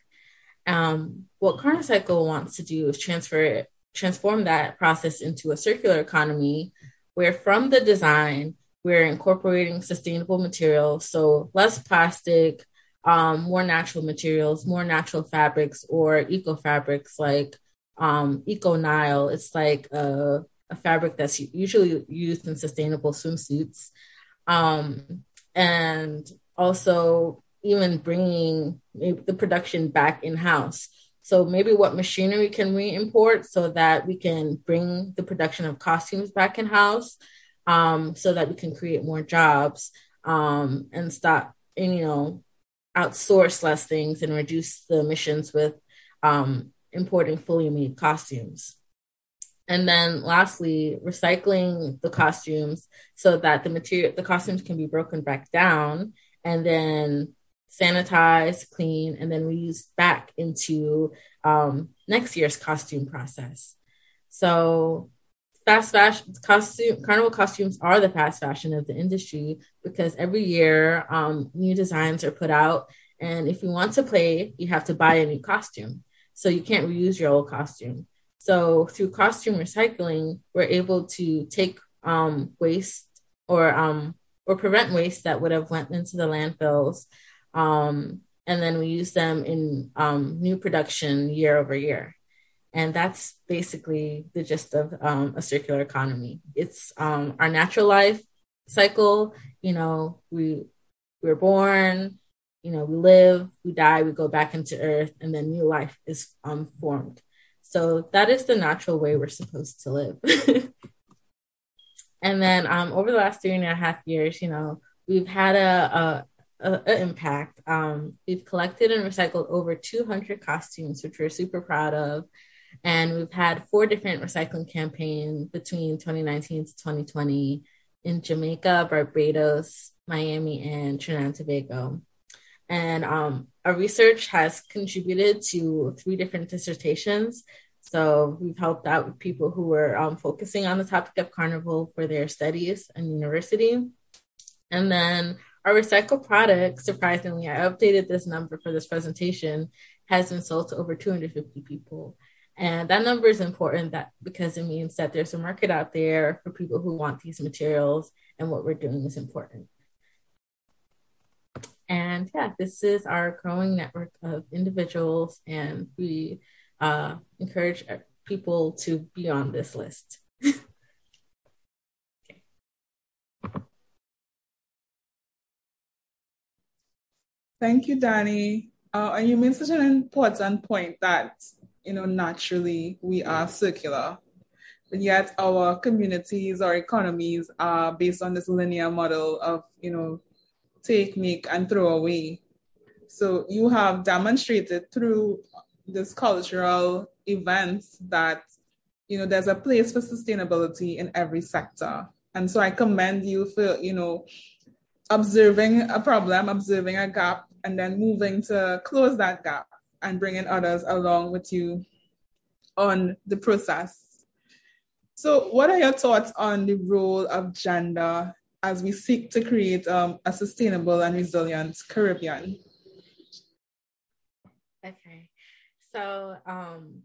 Um, what Carnicycle wants to do is transfer transform that process into a circular economy where from the design we're incorporating sustainable materials, so less plastic, um, more natural materials, more natural fabrics or eco fabrics like um, Econyl. It's like a, a, fabric that's usually used in sustainable swimsuits. Um, and also even bringing the production back in house. So maybe what machinery can we import so that we can bring the production of costumes back in house um, so that we can create more jobs um, and stop, and, you know, outsource less things and reduce the emissions with um, importing fully made costumes. And then lastly, recycling the costumes so that the material, the costumes can be broken back down and then sanitized, clean, and then reused back into um, next year's costume process. So fast fashion costume carnival costumes are the fast fashion of the industry because every year um, new designs are put out. And if you want to play you have to buy a new costume. So you can't reuse your old costume. So through costume recycling we're able to take um, waste or um, or prevent waste that would have went into the landfills um, and then we use them in um, new production year over year and that's basically the gist of um, a circular economy. It's um, our natural life cycle. You know, we we're born, you know, we live, we die, we go back into earth, and then new life is um, formed. So that is the natural way we're supposed to live. and then um, over the last three and a half years, you know, we've had a, a impact. Um, we've collected and recycled over 200 costumes, which we're super proud of. And we've had four different recycling campaigns between 2019 to 2020 in Jamaica, Barbados, Miami, and Trinidad and Tobago. And um, our research has contributed to three different dissertations, So we've helped out with people who were um, focusing on the topic of carnival for their studies in university. And then our recycled product, surprisingly, I updated this number for this presentation, has been sold to over 250 people. And that number is important that because it means that there's a market out there for people who want these materials and what we're doing is important. And yeah, this is our growing network of individuals, and we uh, encourage people to be on this list. Thank you, Danii. Uh, and you made such an important point that, you know, naturally we are circular, but yet our communities, our economies are based on this linear model of, you know, take, make, and throw away. So you have demonstrated through this cultural events that you know there's a place for sustainability in every sector and so i commend you for you know observing a problem observing a gap and then moving to close that gap and bringing others along with you on the process so what are your thoughts on the role of gender as we seek to create um, a sustainable and resilient caribbean okay so um,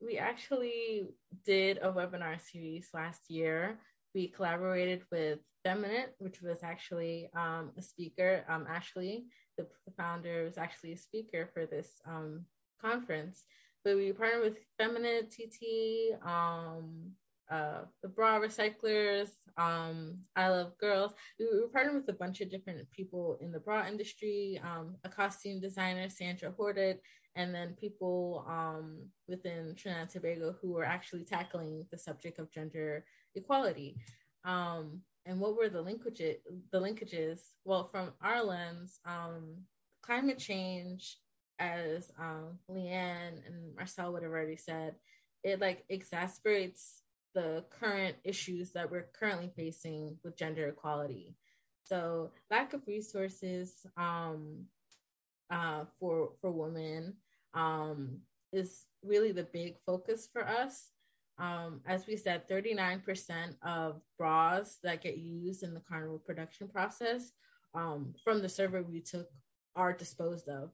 we actually did a webinar series last year. We collaborated with Feminine, which was actually um, a speaker. Um, Ashley, the, founder, was actually a speaker for this um, conference. But we partnered with Feminine, TT, um, uh, the bra recyclers, um, I love girls. We partnered with a bunch of different people in the bra industry, um, a costume designer, Sandra Horted, and then people um, within Trinidad and Tobago who were actually tackling the subject of gender equality. Um, and what were the linkages? The linkages, well, from our lens, um, climate change, as um, Le-Anne and Marcelle would have already said, it like exacerbates the current issues that we're currently facing with gender equality. So lack of resources um, uh, for for women, um, is really the big focus for us. Um, as we said, 39% of bras that get used in the carnival production process um, from the survey we took are disposed of.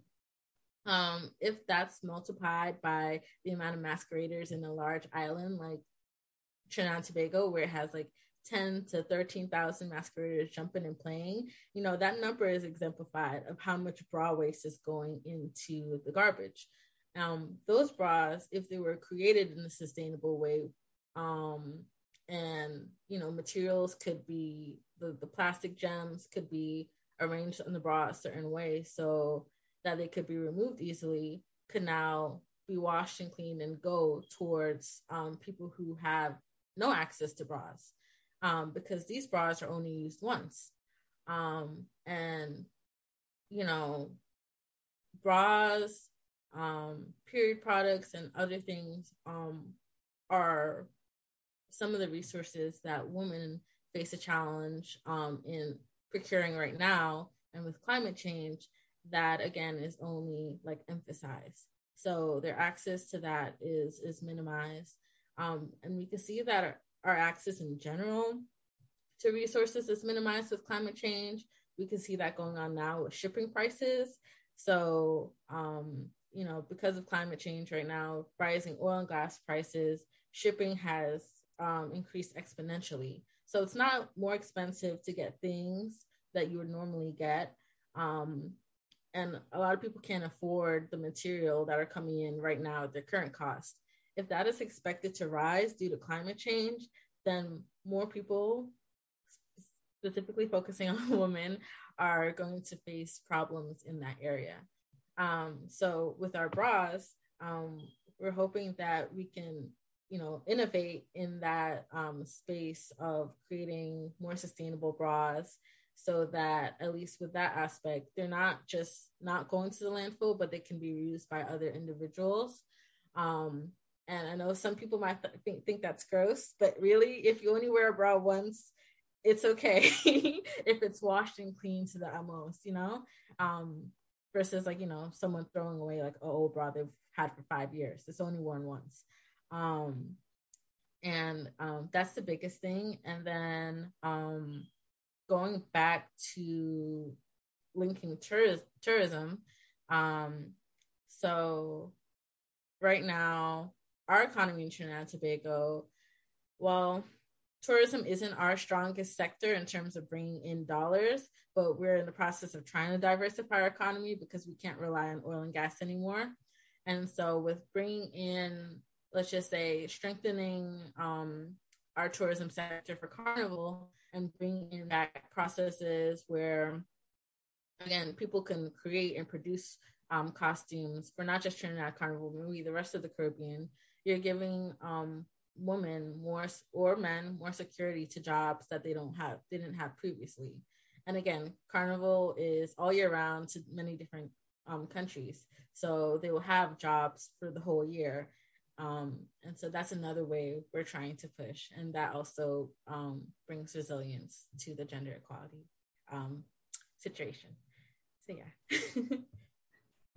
Um, if that's multiplied by the amount of masqueraders in a large island like Trinidad and Tobago, where it has like 10 to 13,000 masqueraders jumping and playing, you know, that number is exemplified of how much bra waste is going into the garbage. Um, those bras, if they were created in a sustainable way, um, and you know, materials could be the, the plastic gems could be arranged in the bra a certain way so that they could be removed easily, could now be washed and cleaned and go towards um, people who have no access to bras um, because these bras are only used once. Um, and, you know, bras, um, period products, and other things um, are some of the resources that women face a challenge um, in procuring right now. And with climate change, that again is only like emphasized. So their access to that is is minimized. Um, and we can see that our access in general to resources is minimized with climate change. We can see that going on now with shipping prices. So, um, you know, because of climate change right now, rising oil and gas prices, shipping has um, increased exponentially. So it's not more expensive to get things that you would normally get. Um, and a lot of people can't afford the material that are coming in right now at their current cost. If that is expected to rise due to climate change, then more people, specifically focusing on women, are going to face problems in that area. Um, so with our bras, um, we're hoping that we can, you know, innovate in that um, space of creating more sustainable bras so that at least with that aspect, they're not just not going to the landfill, but they can be reused by other individuals. Um, and I know some people might th- think, think that's gross, but really, if you only wear a bra once, it's okay if it's washed and clean to the utmost, you know? Um, versus like, you know, someone throwing away like an old bra they've had for five years. It's only worn once. Um, and um, that's the biggest thing. And then um, going back to linking tourism. Um, so right now, our economy in Trinidad and Tobago, well, tourism isn't our strongest sector in terms of bringing in dollars, but we're in the process of trying to diversify our economy because we can't rely on oil and gas anymore. And so, with bringing in, let's just say, strengthening um, our tourism sector for Carnival and bringing in back processes where, again, people can create and produce um, costumes for not just Trinidad Carnival, maybe the rest of the Caribbean. You're giving um, women more or men more security to jobs that they don't have didn't have previously. And again carnival is all year round to many different um, countries. So they will have jobs for the whole year. Um, and so that's another way we're trying to push. And that also um, brings resilience to the gender equality um, situation. So yeah.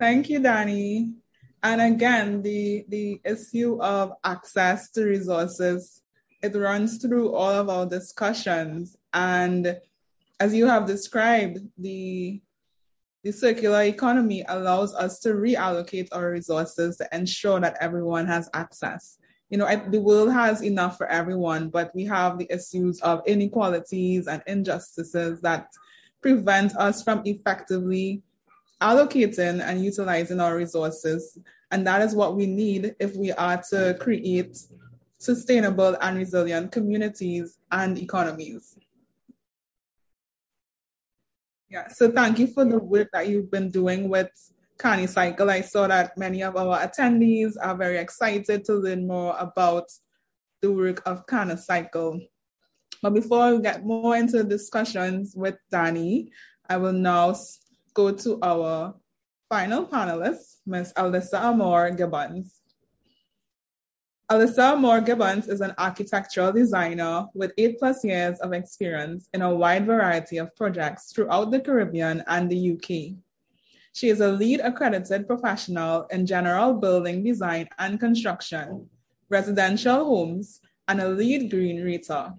Thank you Danii and again, the, the issue of access to resources, it runs through all of our discussions. And as you have described, the, the circular economy allows us to reallocate our resources to ensure that everyone has access. You know, the world has enough for everyone, but we have the issues of inequalities and injustices that prevent us from effectively allocating and utilizing our resources. And that is what we need if we are to create sustainable and resilient communities and economies. Yeah, so thank you for the work that you've been doing with Carnicycle. I saw that many of our attendees are very excited to learn more about the work of Carnicycle. But before we get more into discussions with Danii, I will now go to our final panelist, Ms. Alyssa Amor Gibbons. Alyssa Amor Gibbons is an architectural designer with eight plus years of experience in a wide variety of projects throughout the Caribbean and the UK. She is a LEED accredited professional in general building design and construction, residential homes, and a LEED Green Rater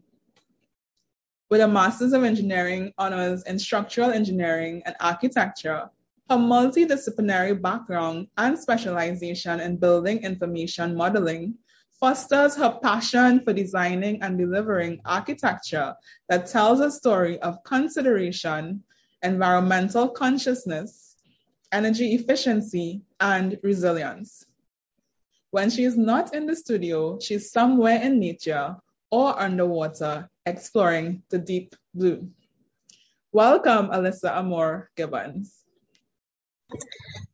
with a Master's of Engineering honors in Structural Engineering and Architecture, her multidisciplinary background and specialization in building information modeling fosters her passion for designing and delivering architecture that tells a story of consideration, environmental consciousness, energy efficiency, and resilience. When she is not in the studio, she's somewhere in nature or underwater exploring the deep blue. Welcome, Alyssa Amor Gibbons.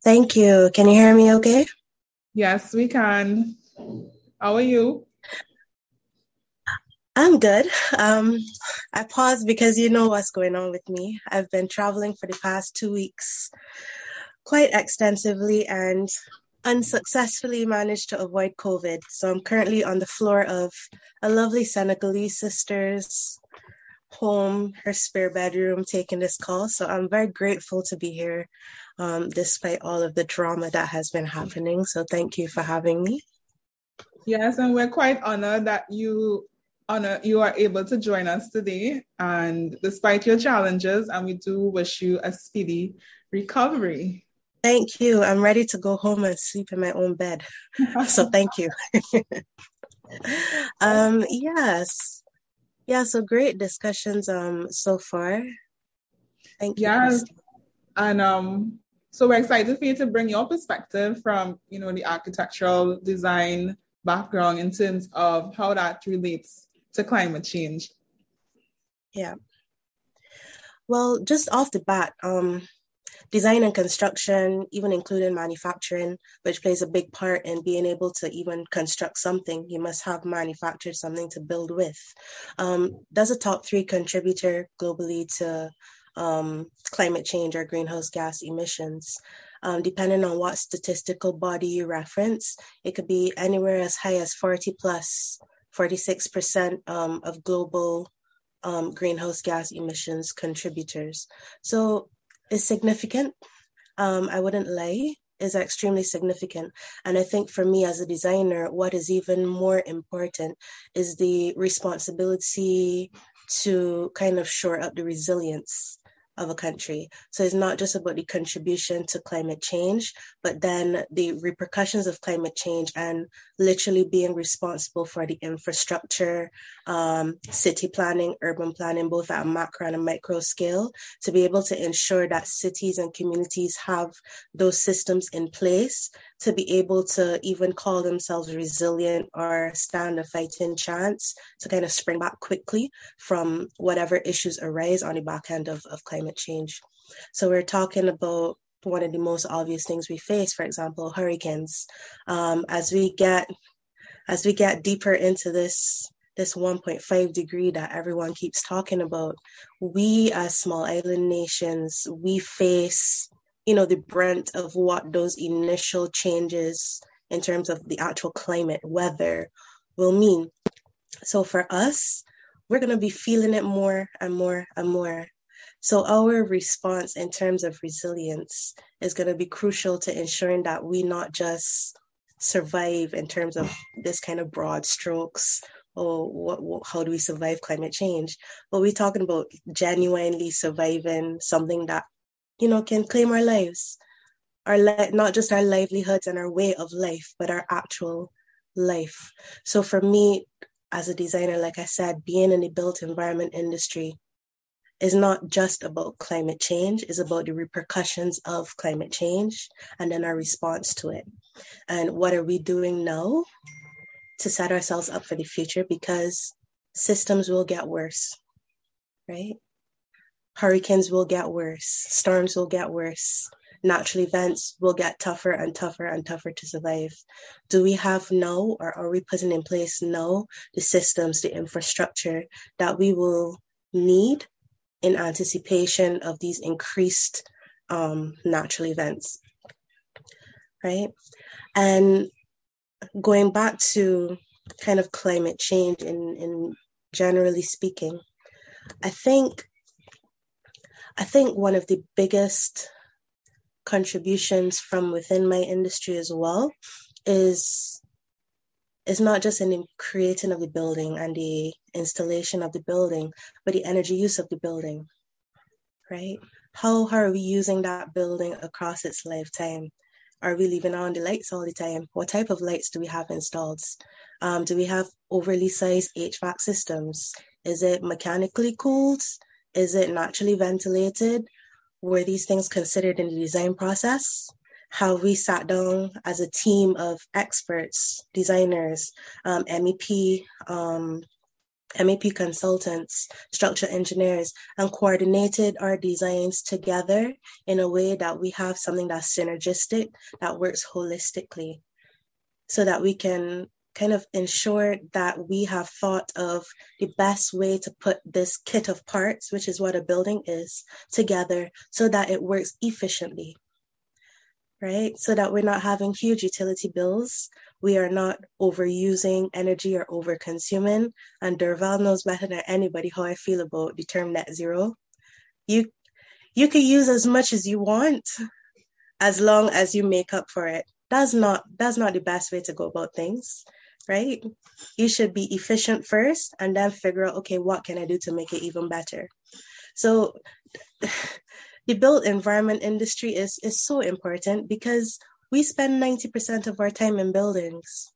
Thank you. Can you hear me okay? Yes, we can. How are you? I'm good. Um, I paused because you know what's going on with me. I've been traveling for the past two weeks quite extensively and unsuccessfully managed to avoid COVID. So I'm currently on the floor of a lovely Senegalese sister's home, her spare bedroom, taking this call. So I'm very grateful to be here, um, despite all of the drama that has been happening. So thank you for having me. Yes, and we're quite honored that you honor you are able to join us today. And despite your challenges, and we do wish you a speedy recovery. Thank you. I'm ready to go home and sleep in my own bed. so thank you. um, yes. Yeah, so great discussions um so far. Thank you. Yes. And um so we're excited for you to bring your perspective from, you know, the architectural design background in terms of how that relates to climate change. Yeah. Well, just off the bat, um, design and construction, even including manufacturing, which plays a big part in being able to even construct something. You must have manufactured something to build with. Um, that's a top three contributor globally to um, climate change or greenhouse gas emissions. Um, depending on what statistical body you reference, it could be anywhere as high as 40 plus 46% um, of global um, greenhouse gas emissions contributors. So is significant. Um, I wouldn't lie. is extremely significant. And I think for me as a designer, what is even more important is the responsibility to kind of shore up the resilience of a country. So it's not just about the contribution to climate change, but then the repercussions of climate change and literally being responsible for the infrastructure, um, city planning, urban planning, both at a macro and a micro scale, to be able to ensure that cities and communities have those systems in place to be able to even call themselves resilient or stand a fighting chance to kind of spring back quickly from whatever issues arise on the back end of, of climate change. So we're talking about one of the most obvious things we face, for example, hurricanes. Um, as we get as we get deeper into this this 1.5 degree that everyone keeps talking about, we as small island nations, we face you know, the brunt of what those initial changes in terms of the actual climate, weather will mean. So for us, we're going to be feeling it more and more and more. So our response in terms of resilience is going to be crucial to ensuring that we not just survive in terms of this kind of broad strokes or what, what, how do we survive climate change but we're talking about genuinely surviving something that you know, can claim our lives, our li- not just our livelihoods and our way of life, but our actual life. So for me, as a designer, like I said, being in the built environment industry is not just about climate change, it's about the repercussions of climate change and then our response to it. And what are we doing now to set ourselves up for the future? Because systems will get worse, right? Hurricanes will get worse, storms will get worse, natural events will get tougher and tougher and tougher to survive. Do we have now, or are we putting in place now, the systems, the infrastructure that we will need in anticipation of these increased um, natural events? Right? And going back to kind of climate change in, in generally speaking, I think I think one of the biggest contributions from within my industry as well is is not just in the creating of the building and the installation of the building, but the energy use of the building, right? How, how are we using that building across its lifetime? Are we leaving on the lights all the time? What type of lights do we have installed? Um, do we have overly sized HVAC systems? Is it mechanically cooled? Is it naturally ventilated? Were these things considered in the design process? Have we sat down as a team of experts, designers, um, MEP, um, MEP consultants, structural engineers, and coordinated our designs together in a way that we have something that's synergistic, that works holistically, so that we can kind of ensure that we have thought of the best way to put this kit of parts, which is what a building is, together so that it works efficiently. Right? So that we're not having huge utility bills. We are not overusing energy or over consuming. And Derval knows better than anybody how I feel about the term net zero. You you can use as much as you want as long as you make up for it. That's not that's not the best way to go about things right? You should be efficient first and then figure out, okay, what can I do to make it even better? So the built environment industry is, is so important because we spend 90% of our time in buildings.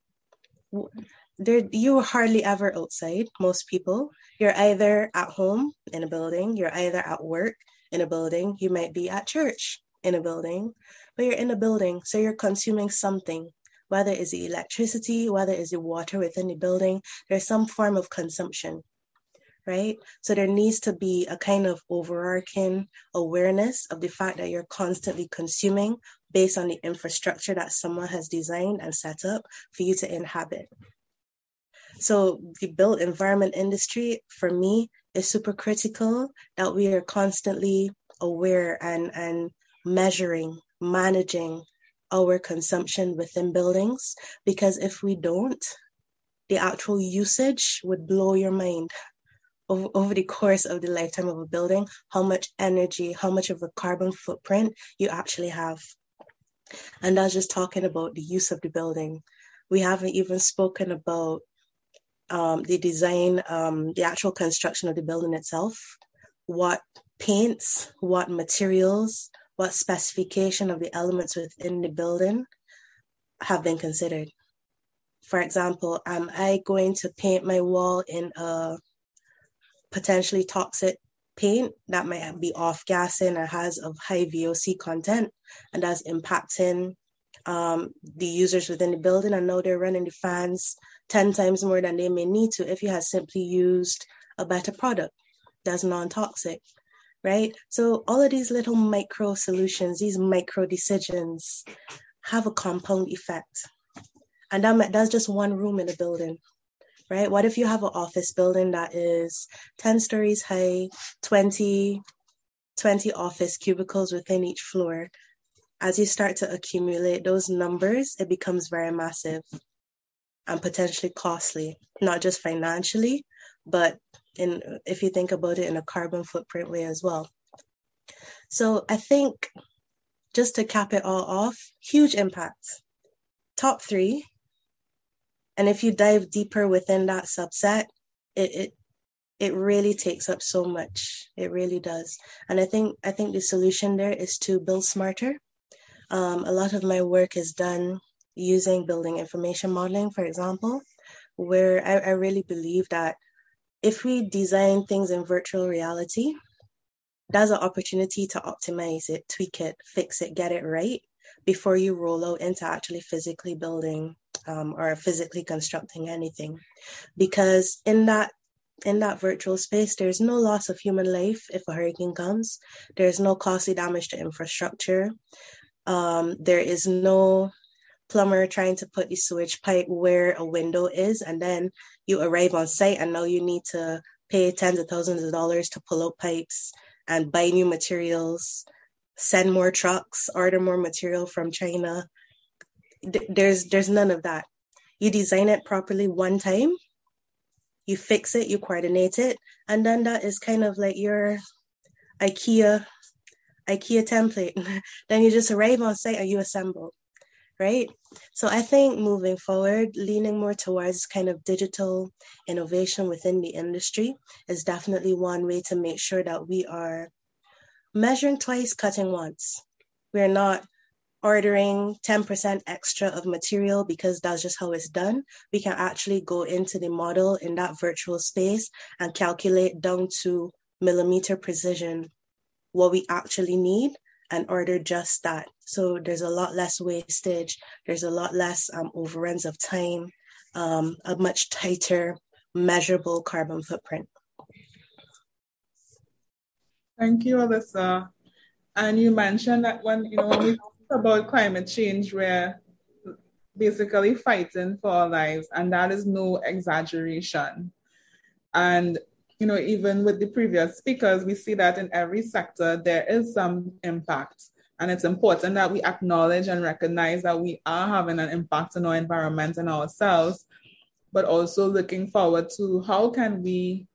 There, you're hardly ever outside, most people. You're either at home in a building, you're either at work in a building, you might be at church in a building, but you're in a building, so you're consuming something whether it's the electricity, whether it's the water within the building, there's some form of consumption, right? So there needs to be a kind of overarching awareness of the fact that you're constantly consuming based on the infrastructure that someone has designed and set up for you to inhabit. So the built environment industry for me is super critical that we are constantly aware and, and measuring, managing, our consumption within buildings because if we don't, the actual usage would blow your mind over, over the course of the lifetime of a building, how much energy, how much of a carbon footprint you actually have. And that's just talking about the use of the building. We haven't even spoken about um, the design, um, the actual construction of the building itself, what paints, what materials, what specification of the elements within the building have been considered. For example, am I going to paint my wall in a potentially toxic paint that might be off gassing or has a high VOC content and that's impacting um, the users within the building. I know they're running the fans 10 times more than they may need to if you had simply used a better product that's non toxic, right? So, all of these little micro solutions, these micro decisions have a compound effect. And that, that's just one room in a building right? What if you have an office building that is 10 stories high, 20, 20 office cubicles within each floor? As you start to accumulate those numbers, it becomes very massive and potentially costly, not just financially, but in if you think about it in a carbon footprint way as well. So I think just to cap it all off, huge impact. Top three and if you dive deeper within that subset, it, it it really takes up so much. It really does. And I think I think the solution there is to build smarter. Um, a lot of my work is done using building information modeling, for example, where I, I really believe that if we design things in virtual reality, that's an opportunity to optimize it, tweak it, fix it, get it right before you roll out into actually physically building um, or physically constructing anything. Because in that in that virtual space there's no loss of human life if a hurricane comes. There's no costly damage to infrastructure. Um, there is no plumber trying to put the sewage pipe where a window is and then you arrive on site and now you need to pay tens of thousands of dollars to pull out pipes and buy new materials send more trucks order more material from china there's there's none of that. You design it properly one time, you fix it, you coordinate it, and then that is kind of like your IKEA IKEA template. then you just arrive on site and you assemble, right? So I think moving forward, leaning more towards kind of digital innovation within the industry is definitely one way to make sure that we are measuring twice, cutting once. We're not ordering 10% extra of material because that's just how it's done, we can actually go into the model in that virtual space and calculate down to millimeter precision what we actually need and order just that. So there's a lot less wastage, there's a lot less um, overruns of time, um, a much tighter, measurable carbon footprint. Thank you, Alyssa. And you mentioned that when you know when we talk about climate change, we're basically fighting for our lives, and that is no exaggeration. And you know, even with the previous speakers, we see that in every sector there is some impact. And it's important that we acknowledge and recognize that we are having an impact on our environment and ourselves, but also looking forward to how can we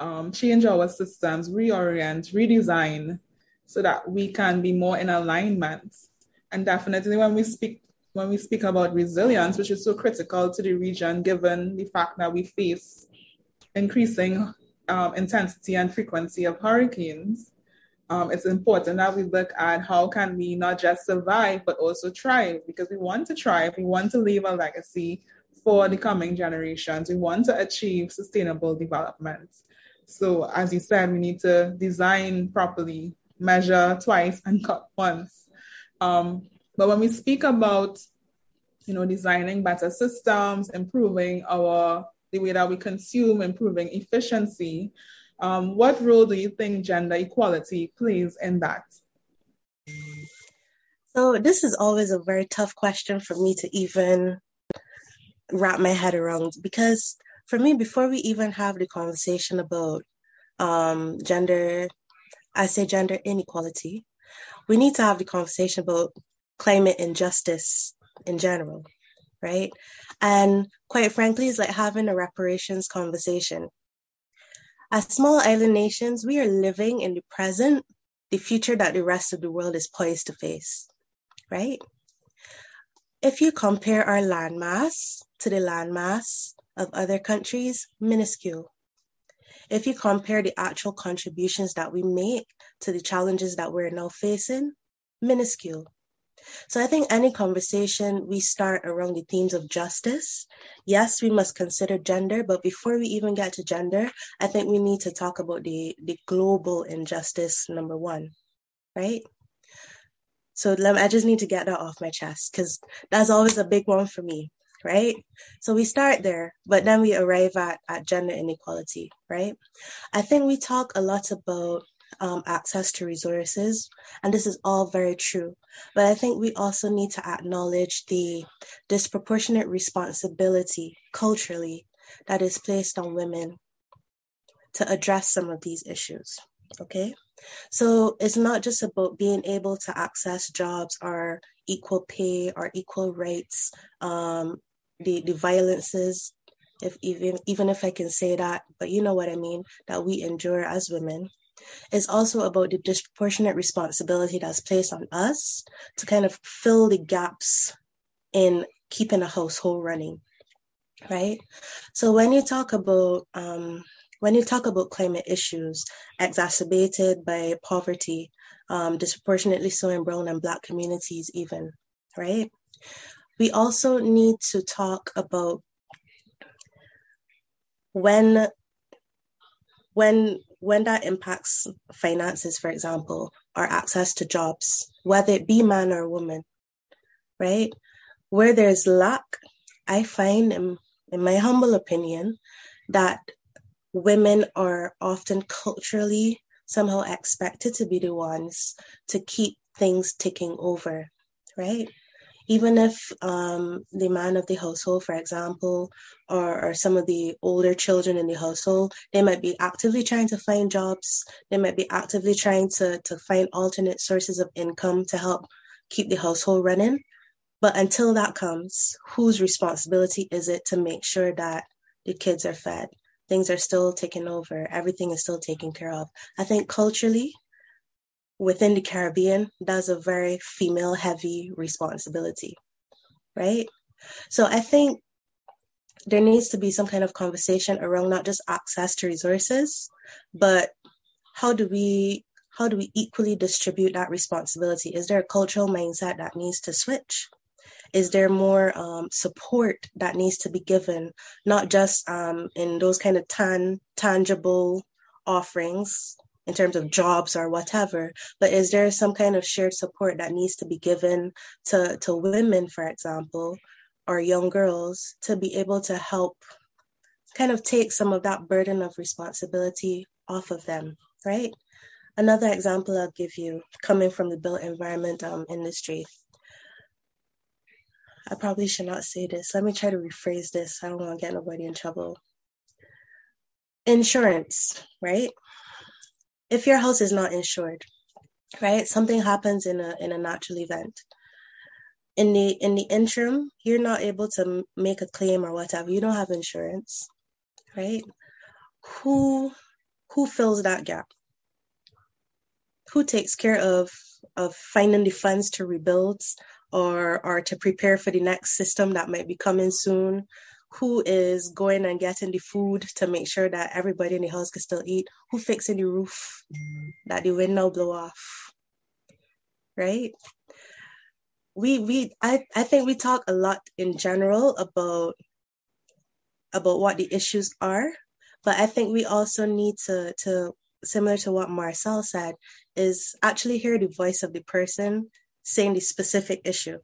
um, change our systems, reorient, redesign, so that we can be more in alignment and definitely when we speak when we speak about resilience, which is so critical to the region, given the fact that we face increasing um, intensity and frequency of hurricanes, um, it's important that we look at how can we not just survive but also thrive because we want to thrive, we want to leave a legacy for the coming generations, we want to achieve sustainable development. So, as you said, we need to design properly, measure twice, and cut once. Um, but when we speak about, you know, designing better systems, improving our the way that we consume, improving efficiency, um, what role do you think gender equality plays in that? So this is always a very tough question for me to even wrap my head around because for me, before we even have the conversation about um, gender, I say gender inequality, we need to have the conversation about climate injustice in general, right? And quite frankly, it's like having a reparations conversation. As small island nations, we are living in the present, the future that the rest of the world is poised to face, right? if you compare our landmass to the landmass of other countries, minuscule. If you compare the actual contributions that we make to the challenges that we're now facing, minuscule. So I think any conversation we start around the themes of justice, yes, we must consider gender, but before we even get to gender, I think we need to talk about the, the global injustice number one, right? So I just need to get that off my chest because that's always a big one for me, right? So we start there, but then we arrive at, at gender inequality, right? I think we talk a lot about um, access to resources, and this is all very true. But I think we also need to acknowledge the disproportionate responsibility culturally that is placed on women to address some of these issues. Okay. So it's not just about being able to access jobs or equal pay or equal rights, um, the, the violences, if even even if I can say that, but you know what I mean, that we endure as women. It's also about the disproportionate responsibility that's placed on us to kind of fill the gaps in keeping a household running, right? So when you talk about um, when you talk about climate issues exacerbated by poverty, um, disproportionately so in brown and black communities, even, right? We also need to talk about when when when that impacts finances, for example, or access to jobs, whether it be man or woman, right? Where there's lack, I find, in, in my humble opinion, that women are often culturally somehow expected to be the ones to keep things ticking over, right? Even if um, the man of the household, for example, or, or some of the older children in the household, they might be actively trying to find jobs. They might be actively trying to, to find alternate sources of income to help keep the household running. But until that comes, whose responsibility is it to make sure that the kids are fed? things are still taken over, everything is still taken care of. I think culturally, within the Caribbean, that's a very female heavy responsibility, right? So I think there needs to be some kind of conversation around not just access to resources, but how do we how do we equally distribute that responsibility? Is there a cultural mindset that needs to switch? is there more um, support that needs to be given, not just um, in those kind of tan- tangible offerings in terms of jobs or whatever, but is there some kind of shared support that needs to be given to, to women, for example, or young girls to be able to help kind of take some of that burden of responsibility off of them, right? Another example I'll give you coming from the built environment um, industry I probably should not say this. Let me try to rephrase this. I don't want to get nobody in trouble. Insurance, right? If your house is not insured, right? Something happens in a in a natural event. In the in the interim, you're not able to make a claim or whatever. You don't have insurance, right? Who who fills that gap? Who takes care of of finding the funds to rebuild or or to prepare for the next system that might be coming soon who is going and getting the food to make sure that everybody in the house can still eat who fixing the roof mm-hmm. that the wind now blow off right? We we I, I think we talk a lot in general about about what the issues are but i think we also need to to similar to what Marcelle said is actually hear the voice of the person saying the specific issue.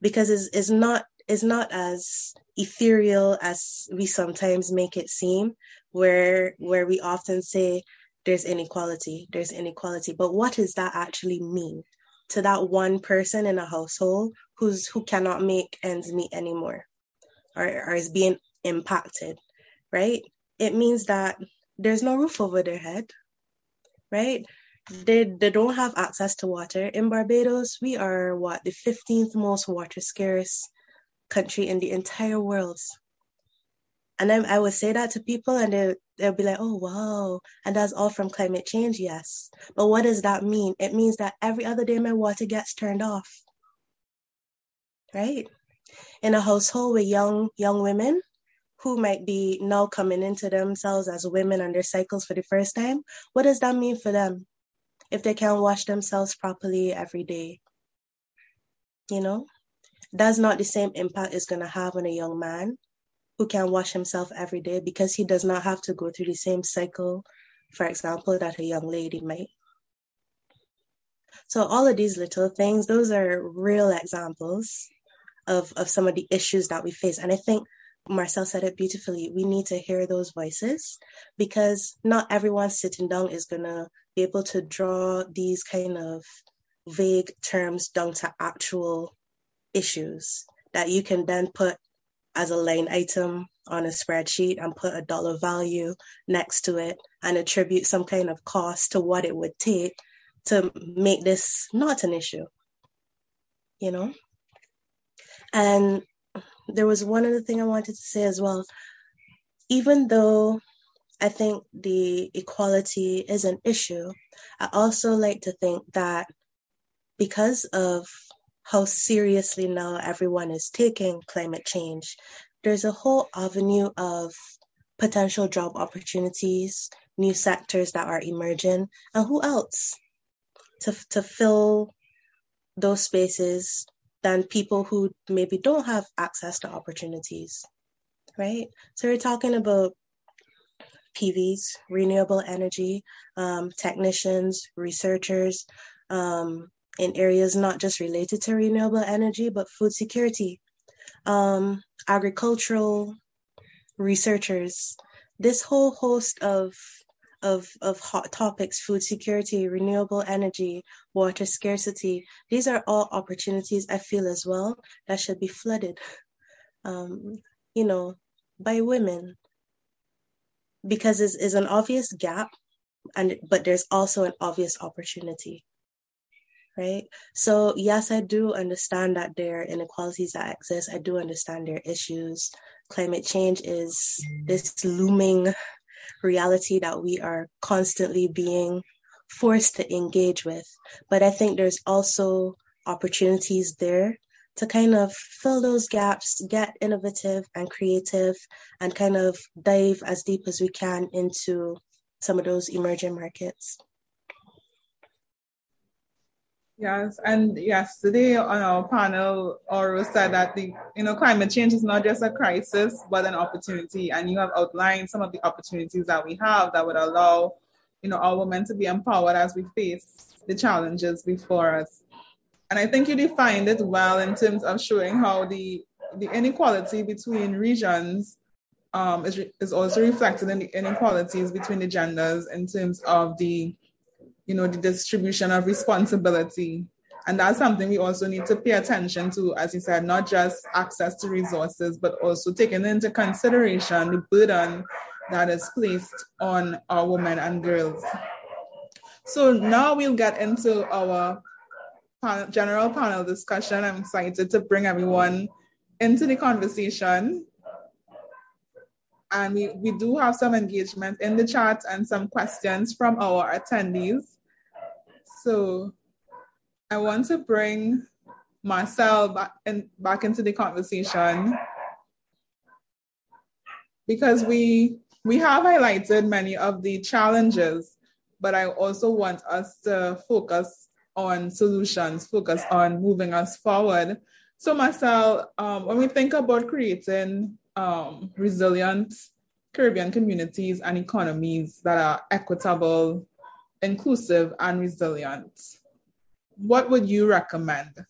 Because it's, it's not it's not as ethereal as we sometimes make it seem where where we often say there's inequality there's inequality. But what does that actually mean to that one person in a household who's who cannot make ends meet anymore or, or is being impacted right? It means that there's no roof over their head right? They they don't have access to water. In Barbados, we are what the 15th most water scarce country in the entire world. And I, I would say that to people, and they they'll be like, "Oh wow!" And that's all from climate change, yes. But what does that mean? It means that every other day my water gets turned off, right? In a household with young young women who might be now coming into themselves as women and their cycles for the first time, what does that mean for them if they can't wash themselves properly every day? You know, that's not the same impact it's going to have on a young man who can wash himself every day because he does not have to go through the same cycle, for example, that a young lady might. So all of these little things, those are real examples of, of some of the issues that we face. And I think Marcelle said it beautifully. We need to hear those voices because not everyone sitting down is going to be able to draw these kind of vague terms down to actual issues that you can then put as a line item on a spreadsheet and put a dollar value next to it and attribute some kind of cost to what it would take to make this not an issue. You know? And there was one other thing I wanted to say as well. Even though I think the equality is an issue, I also like to think that because of how seriously now everyone is taking climate change, there's a whole avenue of potential job opportunities, new sectors that are emerging, and who else to, to fill those spaces than people who maybe don't have access to opportunities, right? So we're talking about PVs, renewable energy, um, technicians, researchers um, in areas not just related to renewable energy, but food security, um, agricultural researchers, this whole host of of, of hot topics, food security, renewable energy, water scarcity. These are all opportunities I feel as well that should be flooded, um, you know, by women. Because it's, it's an obvious gap, and but there's also an obvious opportunity right? So, yes, I do understand that there are inequalities that exist. I do understand there are issues. Climate change is this looming reality that we are constantly being forced to engage with. But I think there's also opportunities there to kind of fill those gaps, get innovative and creative, and kind of dive as deep as we can into some of those emerging markets. Yes, and yesterday on our panel, Oro said that the you know climate change is not just a crisis but an opportunity, and you have outlined some of the opportunities that we have that would allow you know our women to be empowered as we face the challenges before us. And I think you defined it well in terms of showing how the the inequality between regions um, is, is also reflected in the inequalities between the genders in terms of the you know, the distribution of responsibility. And that's something we also need to pay attention to, as you said, not just access to resources, but also taking into consideration the burden that is placed on our women and girls. So now we'll get into our general panel discussion. I'm excited to bring everyone into the conversation. And we, we do have some engagement in the chat and some questions from our attendees. So I want to bring Marcelle back, in, back into the conversation because we we have highlighted many of the challenges, but I also want us to focus on solutions, focus on moving us forward. So, Marcelle, um, when we think about creating um, resilient Caribbean communities and economies that are equitable, inclusive, and resilient. What would you recommend?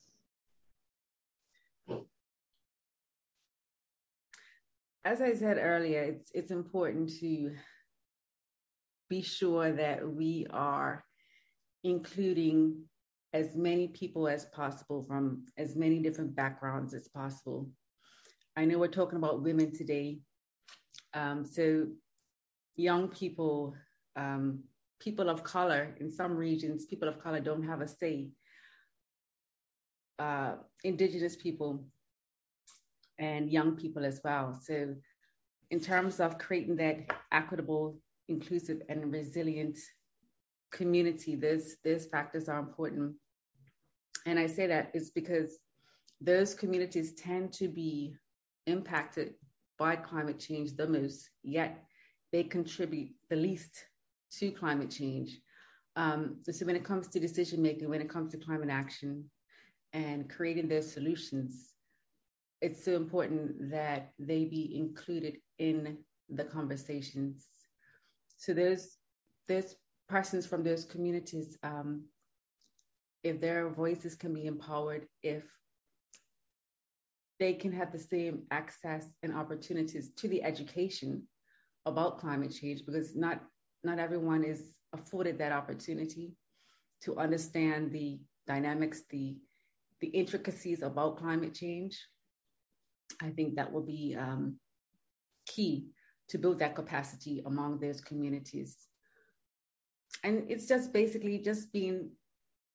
As I said earlier, it's, it's important to be sure that we are including as many people as possible from as many different backgrounds as possible. I know we're talking about women today. Um, so, young people um, people of color in some regions, people of color don't have a say. Uh, indigenous people and young people as well. So, in terms of creating that equitable, inclusive, and resilient community, those those factors are important. And I say that is because those communities tend to be impacted by climate change the most, yet they contribute the least to climate change. Um, so when it comes to decision making, when it comes to climate action and creating those solutions, it's so important that they be included in the conversations. So those those persons from those communities, um, if their voices can be empowered, if they can have the same access and opportunities to the education about climate change, because not not everyone is afforded that opportunity to understand the dynamics, the the intricacies about climate change. I think that will be um, key to build that capacity among those communities. And it's just basically just being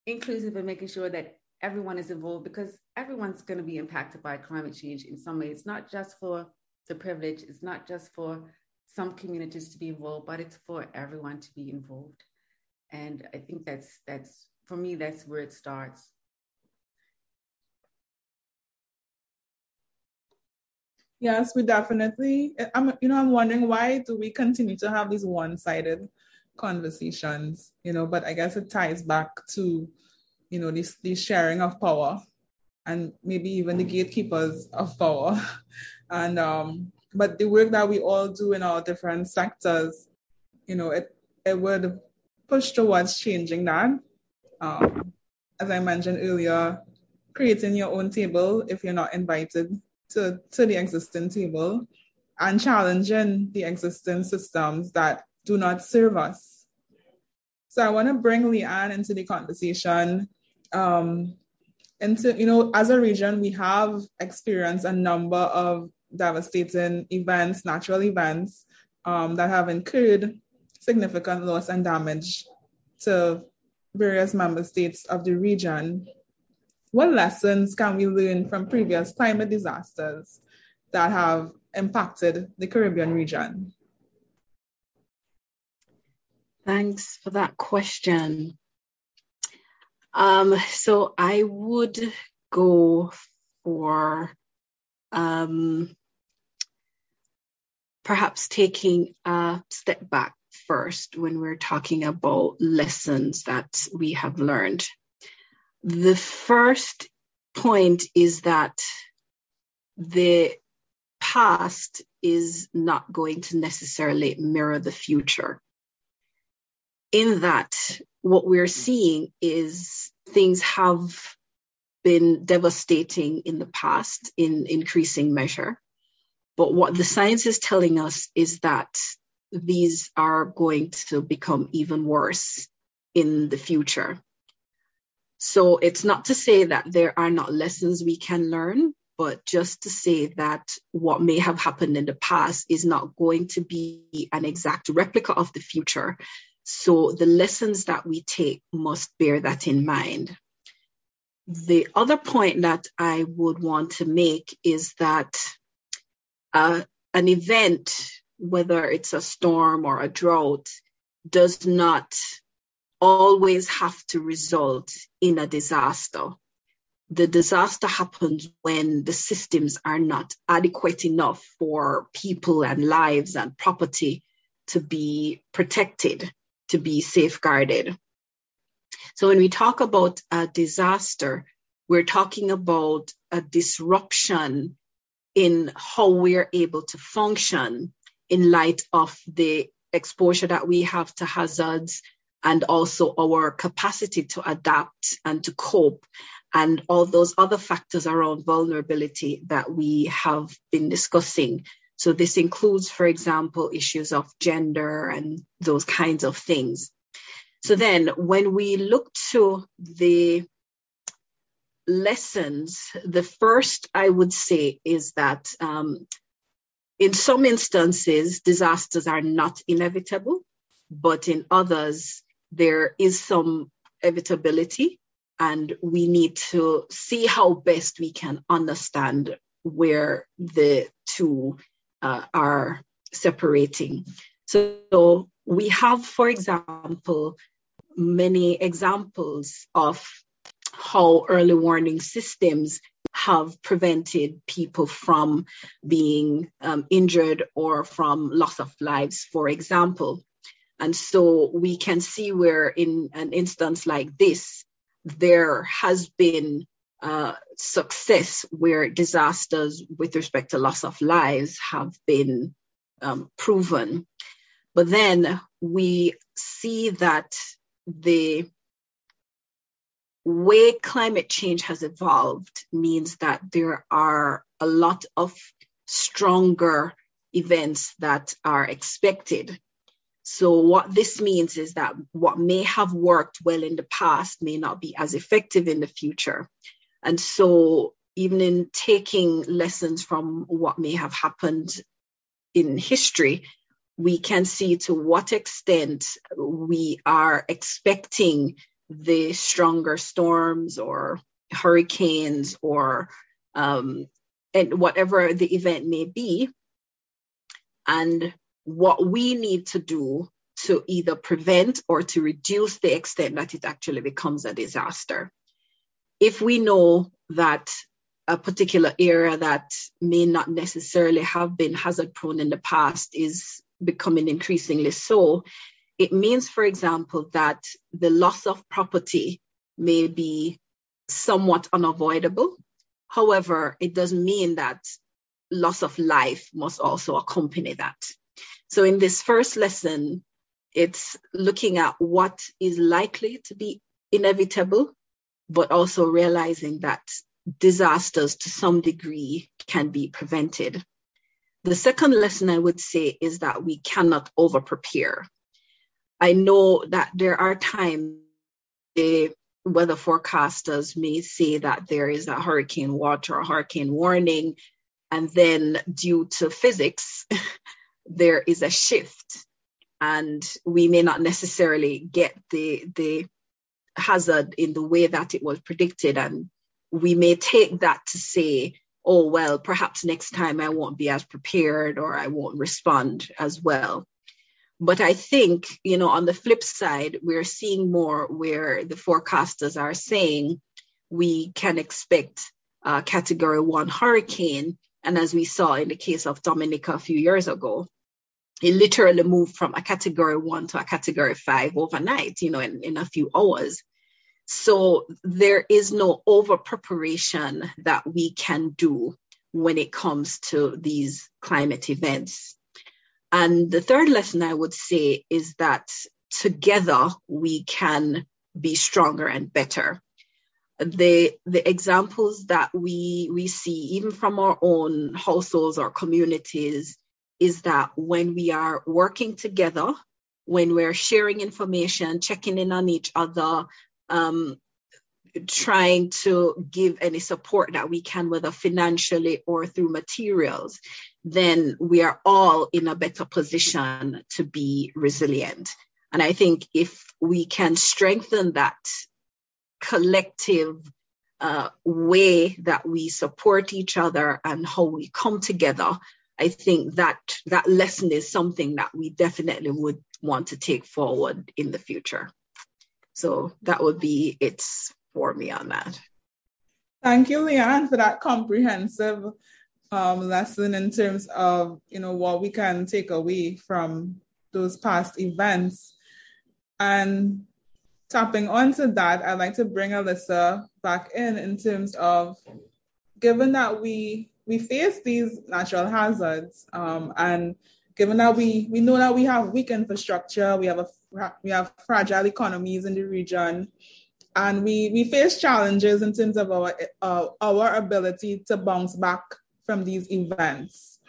inclusive and making sure that everyone is involved because everyone's going to be impacted by climate change in some way. It's not just for the privileged, it's not just for some communities to be involved, but it's for everyone to be involved. And I think that's that's for me, that's where it starts. Yes, we definitely. I'm, you know, I'm wondering why do we continue to have these one-sided conversations? You know, but I guess it ties back to, you know, this this sharing of power, and maybe even the gatekeepers of power, and um, but the work that we all do in our different sectors, you know, it it would push towards changing that. Um, as I mentioned earlier, creating your own table if you're not invited to, to the existing table and challenging the existing systems that do not serve us. So I want to bring Le-Anne into the conversation. Um, into you know, as a region, we have experienced a number of devastating events, natural events um, that have incurred significant loss and damage to various member states of the region. What lessons can we learn from previous climate disasters that have impacted the Caribbean region? Thanks for that question. Um, so I would go for um, perhaps taking a step back first when we're talking about lessons that we have learned. The first point is that the past is not going to necessarily mirror the future. In that, what we're seeing is things have been devastating in the past in increasing measure. But what the science is telling us is that these are going to become even worse in the future. So it's not to say that there are not lessons we can learn, but just to say that what may have happened in the past is not going to be an exact replica of the future. So the lessons that we take must bear that in mind. The other point that I would want to make is that uh, an event, whether it's a storm or a drought, does not always have to result in a disaster. The disaster happens when the systems are not adequate enough for people and lives and property to be protected, to be safeguarded. So when we talk about a disaster, we're talking about a disruption in how we're able to function in light of the exposure that we have to hazards and also our capacity to adapt and to cope and all those other factors around vulnerability that we have been discussing. So this includes, for example, issues of gender and those kinds of things. So then when we look to the lessons, the first I would say is that um, in some instances, disasters are not inevitable, but in others, there is some evitability, and we need to see how best we can understand where the two uh, are separating. So we have, for example, many examples of how early warning systems have prevented people from being um, injured or from loss of lives, for example. And so we can see where, in an instance like this, there has been uh, success where disasters with respect to loss of lives have been um, proven. But then we see that the way climate change has evolved means that there are a lot of stronger events that are expected. So, what this means is that what may have worked well in the past may not be as effective in the future. And so, even in taking lessons from what may have happened in history, we can see to what extent we are expecting the stronger storms or hurricanes or um, and whatever the event may be, and what we need to do to either prevent or to reduce the extent that it actually becomes a disaster. If we know that a particular area that may not necessarily have been hazard prone in the past is becoming increasingly so, it means, for example, that the loss of property may be somewhat unavoidable. However, it doesn't mean that loss of life must also accompany that. So, in this first lesson, it's looking at what is likely to be inevitable, but also realizing that disasters to some degree can be prevented. The second lesson I would say is that we cannot over prepare. I know that there are times the weather forecasters may say that there is a hurricane watch or a hurricane warning, and then due to physics, there is a shift, and we may not necessarily get the the hazard in the way that it was predicted, and we may take that to say, oh well, perhaps next time I won't be as prepared or I won't respond as well. But I think, you know, on the flip side, we're seeing more where the forecasters are saying we can expect a category one hurricane. And as we saw in the case of Dominica a few years ago, it literally moved from a category one to a category five overnight, you know, in, in a few hours. So there is no over preparation that we can do when it comes to these climate events. And the third lesson I would say is that together we can be stronger and better. The, the examples that we, we see, even from our own households or communities, is that when we are working together, when we're sharing information, checking in on each other, um, trying to give any support that we can, whether financially or through materials, then we are all in a better position to be resilient. And I think if we can strengthen that collective uh, way that we support each other and how we come together, I think that that lesson is something that we definitely would want to take forward in the future. So that would be it for me on that. Thank you, Le-Anne, for that comprehensive um, lesson in terms of you know what we can take away from those past events. And tapping onto that, I'd like to bring Alyssa back in in terms of given that we we face these natural hazards um, and given that we we know that we have weak infrastructure, we have a we have fragile economies in the region, and we we face challenges in terms of our uh, our ability to bounce back from these events.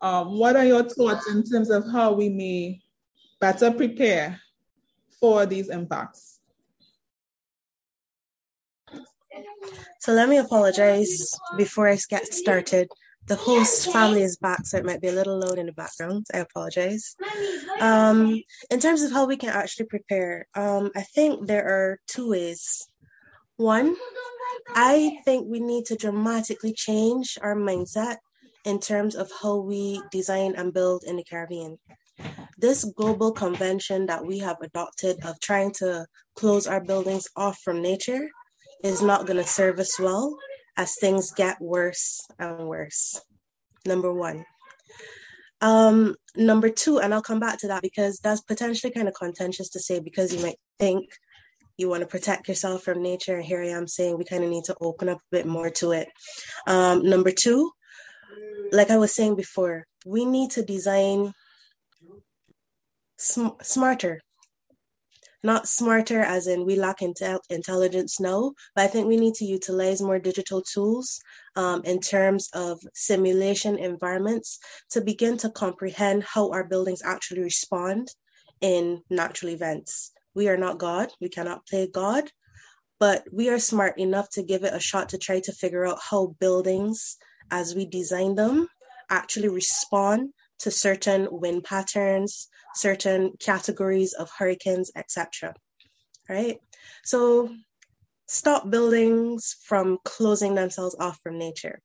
Um, what are your thoughts in terms of how we may better prepare for these impacts? So let me apologize before I get started the host family is back, so it might be a little loud in the background. I apologize. Um, in terms of how we can actually prepare, um, I think there are two ways. One, I think we need to dramatically change our mindset in terms of how we design and build in the Caribbean. This global convention that we have adopted of trying to close our buildings off from nature is not going to serve us well as things get worse and worse. Number one. Um, number two, and I'll come back to that because that's potentially kind of contentious to say because you might think you want to protect yourself from nature. And here I am saying we kind of need to open up a bit more to it. Um, number two, like I was saying before, we need to design sm- smarter. Not smarter as in we lack intel- intelligence, no, but I think we need to utilize more digital tools um, in terms of simulation environments to begin to comprehend how our buildings actually respond in natural events. We are not God, we cannot play God, but we are smart enough to give it a shot to try to figure out how buildings, as we design them, actually respond to certain wind patterns, certain categories of hurricanes, etc. Right? So stop buildings from closing themselves off from nature.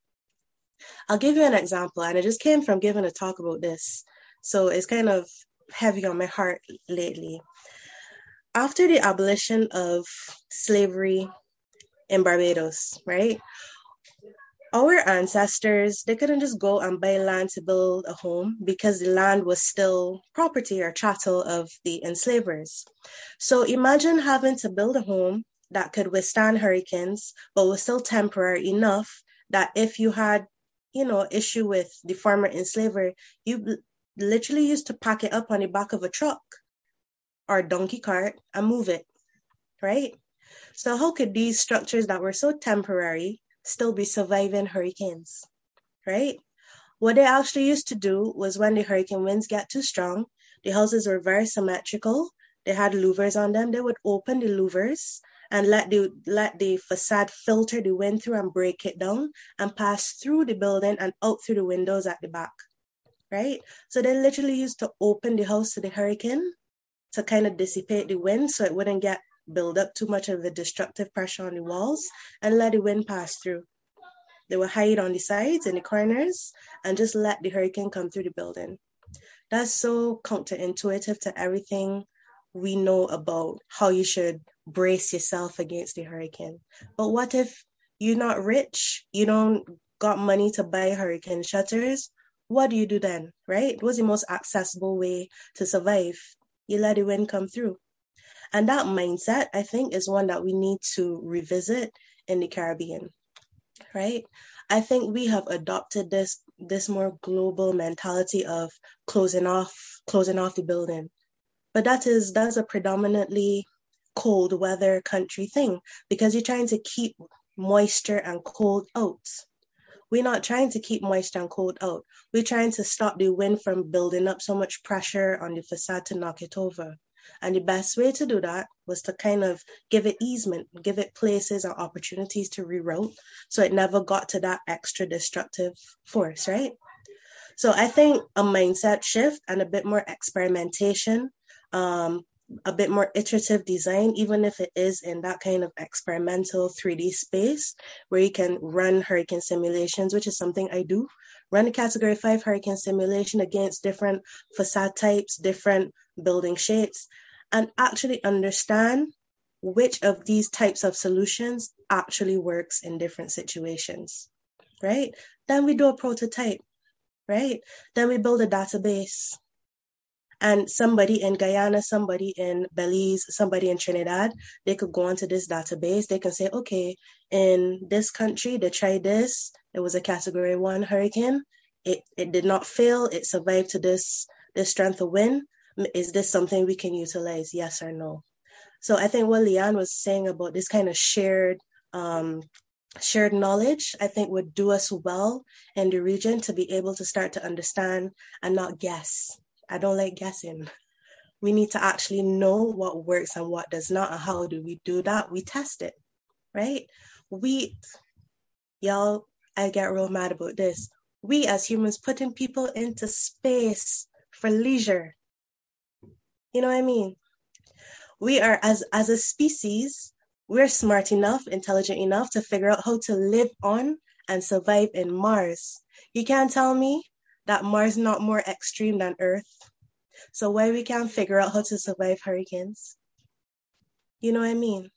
I'll give you an example, and I just came from giving a talk about this. So it's kind of heavy on my heart lately. After the abolition of slavery in Barbados, right? Our ancestors they couldn't just go and buy land to build a home because the land was still property or chattel of the enslavers. So imagine having to build a home that could withstand hurricanes but was still temporary enough that if you had you know issue with the former enslaver you literally used to pack it up on the back of a truck or donkey cart and move it right? So how could these structures that were so temporary still be surviving hurricanes, right? What they actually used to do was when the hurricane winds get too strong, the houses were very symmetrical. They had louvers on them. They would open the louvers and let the let the facade filter the wind through and break it down and pass through the building and out through the windows at the back. Right? So they literally used to open the house to the hurricane to kind of dissipate the wind so it wouldn't get build up too much of a destructive pressure on the walls and let the wind pass through. They will hide on the sides and the corners and just let the hurricane come through the building. That's so counterintuitive to everything we know about how you should brace yourself against the hurricane. But what if you're not rich? You don't got money to buy hurricane shutters? What do you do then, right? What's the most accessible way to survive? You let the wind come through. And that mindset, I think, is one that we need to revisit in the Caribbean, right? I think we have adopted this this more global mentality of closing off closing off the building. But that is that's a predominantly cold weather country thing because you're trying to keep moisture and cold out. We're not trying to keep moisture and cold out. We're trying to stop the wind from building up so much pressure on the facade to knock it over. And the best way to do that was to kind of give it easement, give it places and opportunities to reroute so it never got to that extra destructive force, right? So I think a mindset shift and a bit more experimentation, um, a bit more iterative design, even if it is in that kind of experimental 3D space where you can run hurricane simulations, which is something I do. Run a category five hurricane simulation against different facade types, different building shapes, and actually understand which of these types of solutions actually works in different situations, right? Then we do a prototype, right? Then we build a database. And somebody in Guyana, somebody in Belize, somebody in Trinidad, they could go onto this database. They can say, okay, in this country, they tried this. It was a category one hurricane. It, it did not fail. It survived to this, this strength of wind is this something we can utilize yes or no so i think what Le-Anne was saying about this kind of shared um, shared knowledge i think would do us well in the region to be able to start to understand and not guess i don't like guessing. We need to actually know what works and what does not and how do we do that? We test it right? We y'all i get real mad about this. We as humans putting people into space for leisure. You know what I mean? We are as as a species, we're smart enough, intelligent enough to figure out how to live on and survive in Mars. You can't tell me that Mars not more extreme than Earth. So why we can't figure out how to survive hurricanes? You know what I mean?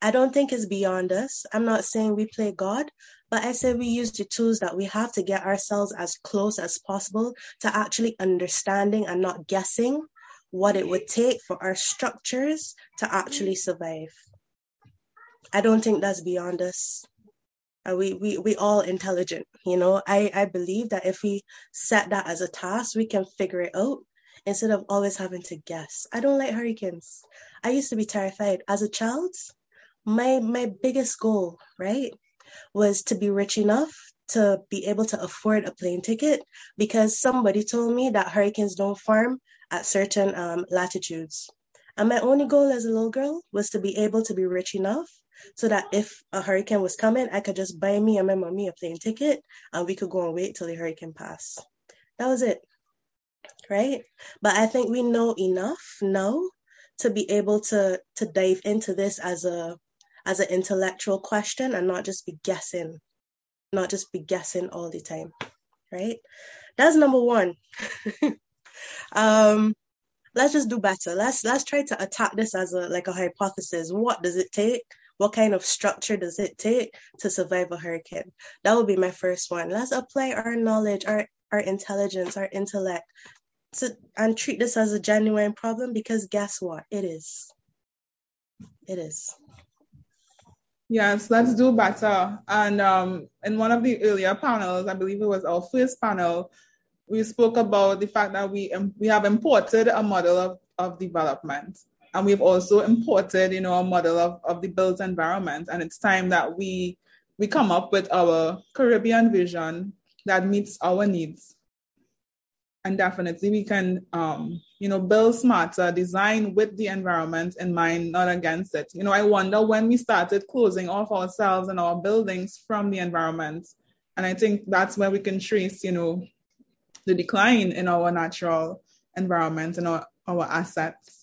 I don't think it's beyond us. I'm not saying we play God, but I say we use the tools that we have to get ourselves as close as possible to actually understanding and not guessing what it would take for our structures to actually survive. I don't think that's beyond us. Uh, we, we, we all intelligent, you know. I, I believe that if we set that as a task, we can figure it out instead of always having to guess. I don't like hurricanes. I used to be terrified. As a child, my my biggest goal, right, was to be rich enough to be able to afford a plane ticket because somebody told me that hurricanes don't form at certain um, latitudes. And my only goal as a little girl was to be able to be rich enough so that if a hurricane was coming, I could just buy me and my mommy a plane ticket and we could go and wait till the hurricane passed. That was it. Right? But I think we know enough now to be able to to dive into this as a as an intellectual question and not just be guessing, not just be guessing all the time. Right? That's number one. um let's just do better. Let's let's try to attack this as a like a hypothesis. What does it take? What kind of structure does it take to survive a hurricane? That would be my first one. Let's apply our knowledge, our our intelligence, our intellect to and treat this as a genuine problem because guess what? It is. It is. Yes, let's do better. And um, in one of the earlier panels, I believe it was our first panel, we spoke about the fact that we um, we have imported a model of, of development and we've also imported you know a model of, of the built environment. And it's time that we we come up with our caribbean vision that meets our needs. And definitely we can um, you know build smarter design with the environment in mind not against it. You know i wonder when we started closing off ourselves and our buildings from the environment. And i think that's where we can trace you know the decline in our natural environment and our, our assets.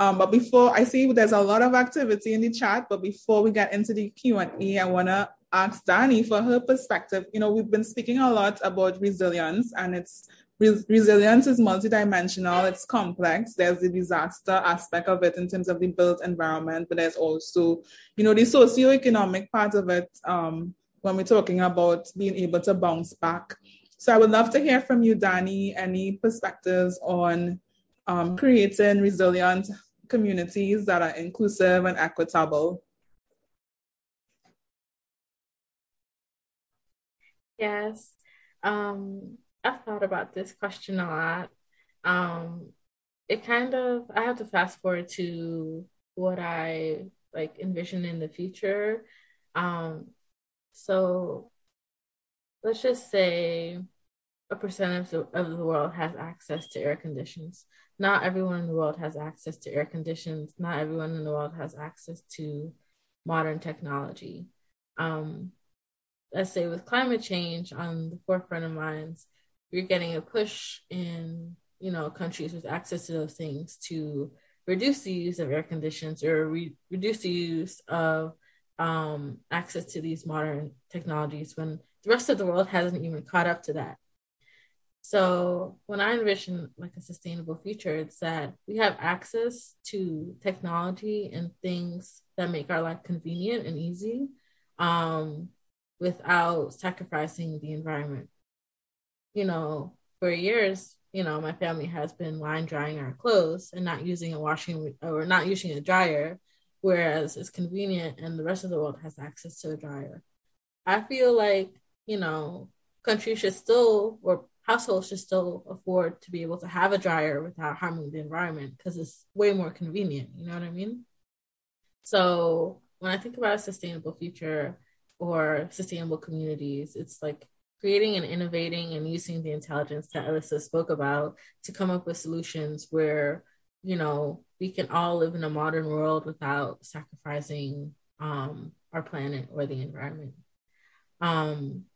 Um, but before I see there's a lot of activity in the chat, but before we get into the Q&A, I want to ask Danii for her perspective. You know, we've been speaking a lot about resilience and it's resilience is multidimensional, it's complex. There's the disaster aspect of it in terms of the built environment, but there's also, you know, the socioeconomic part of it um, when we're talking about being able to bounce back. So I would love to hear from you, Danii, any perspectives on um, creating resilient communities that are inclusive and equitable. Yes, um, I've thought about this question a lot. Um, it kind of, I have to fast forward to what I like envision in the future. Um, so let's just say a percentage of, of the world has access to air conditions. Not everyone in the world has access to air conditions. Not everyone in the world has access to modern technology. Um, let's say with climate change on the forefront of minds, you're getting a push in you know countries with access to those things to reduce the use of air conditions or re- reduce the use of um, access to these modern technologies when the rest of the world hasn't even caught up to that. So when I envision like a sustainable future, it's that we have access to technology and things that make our life convenient and easy um, without sacrificing the environment. You know, for years, you know, my family has been line drying our clothes and not using a washing or not using a dryer, whereas it's convenient and the rest of the world has access to a dryer. I feel like you know, countries should still or households should still afford to be able to have a dryer without harming the environment because it's way more convenient. You know what I mean? So when I think about a sustainable future or sustainable communities, it's like creating and innovating and using the intelligence that Alyssa spoke about to come up with solutions where, you know, we can all live in a modern world without sacrificing um, our planet or the environment. Um,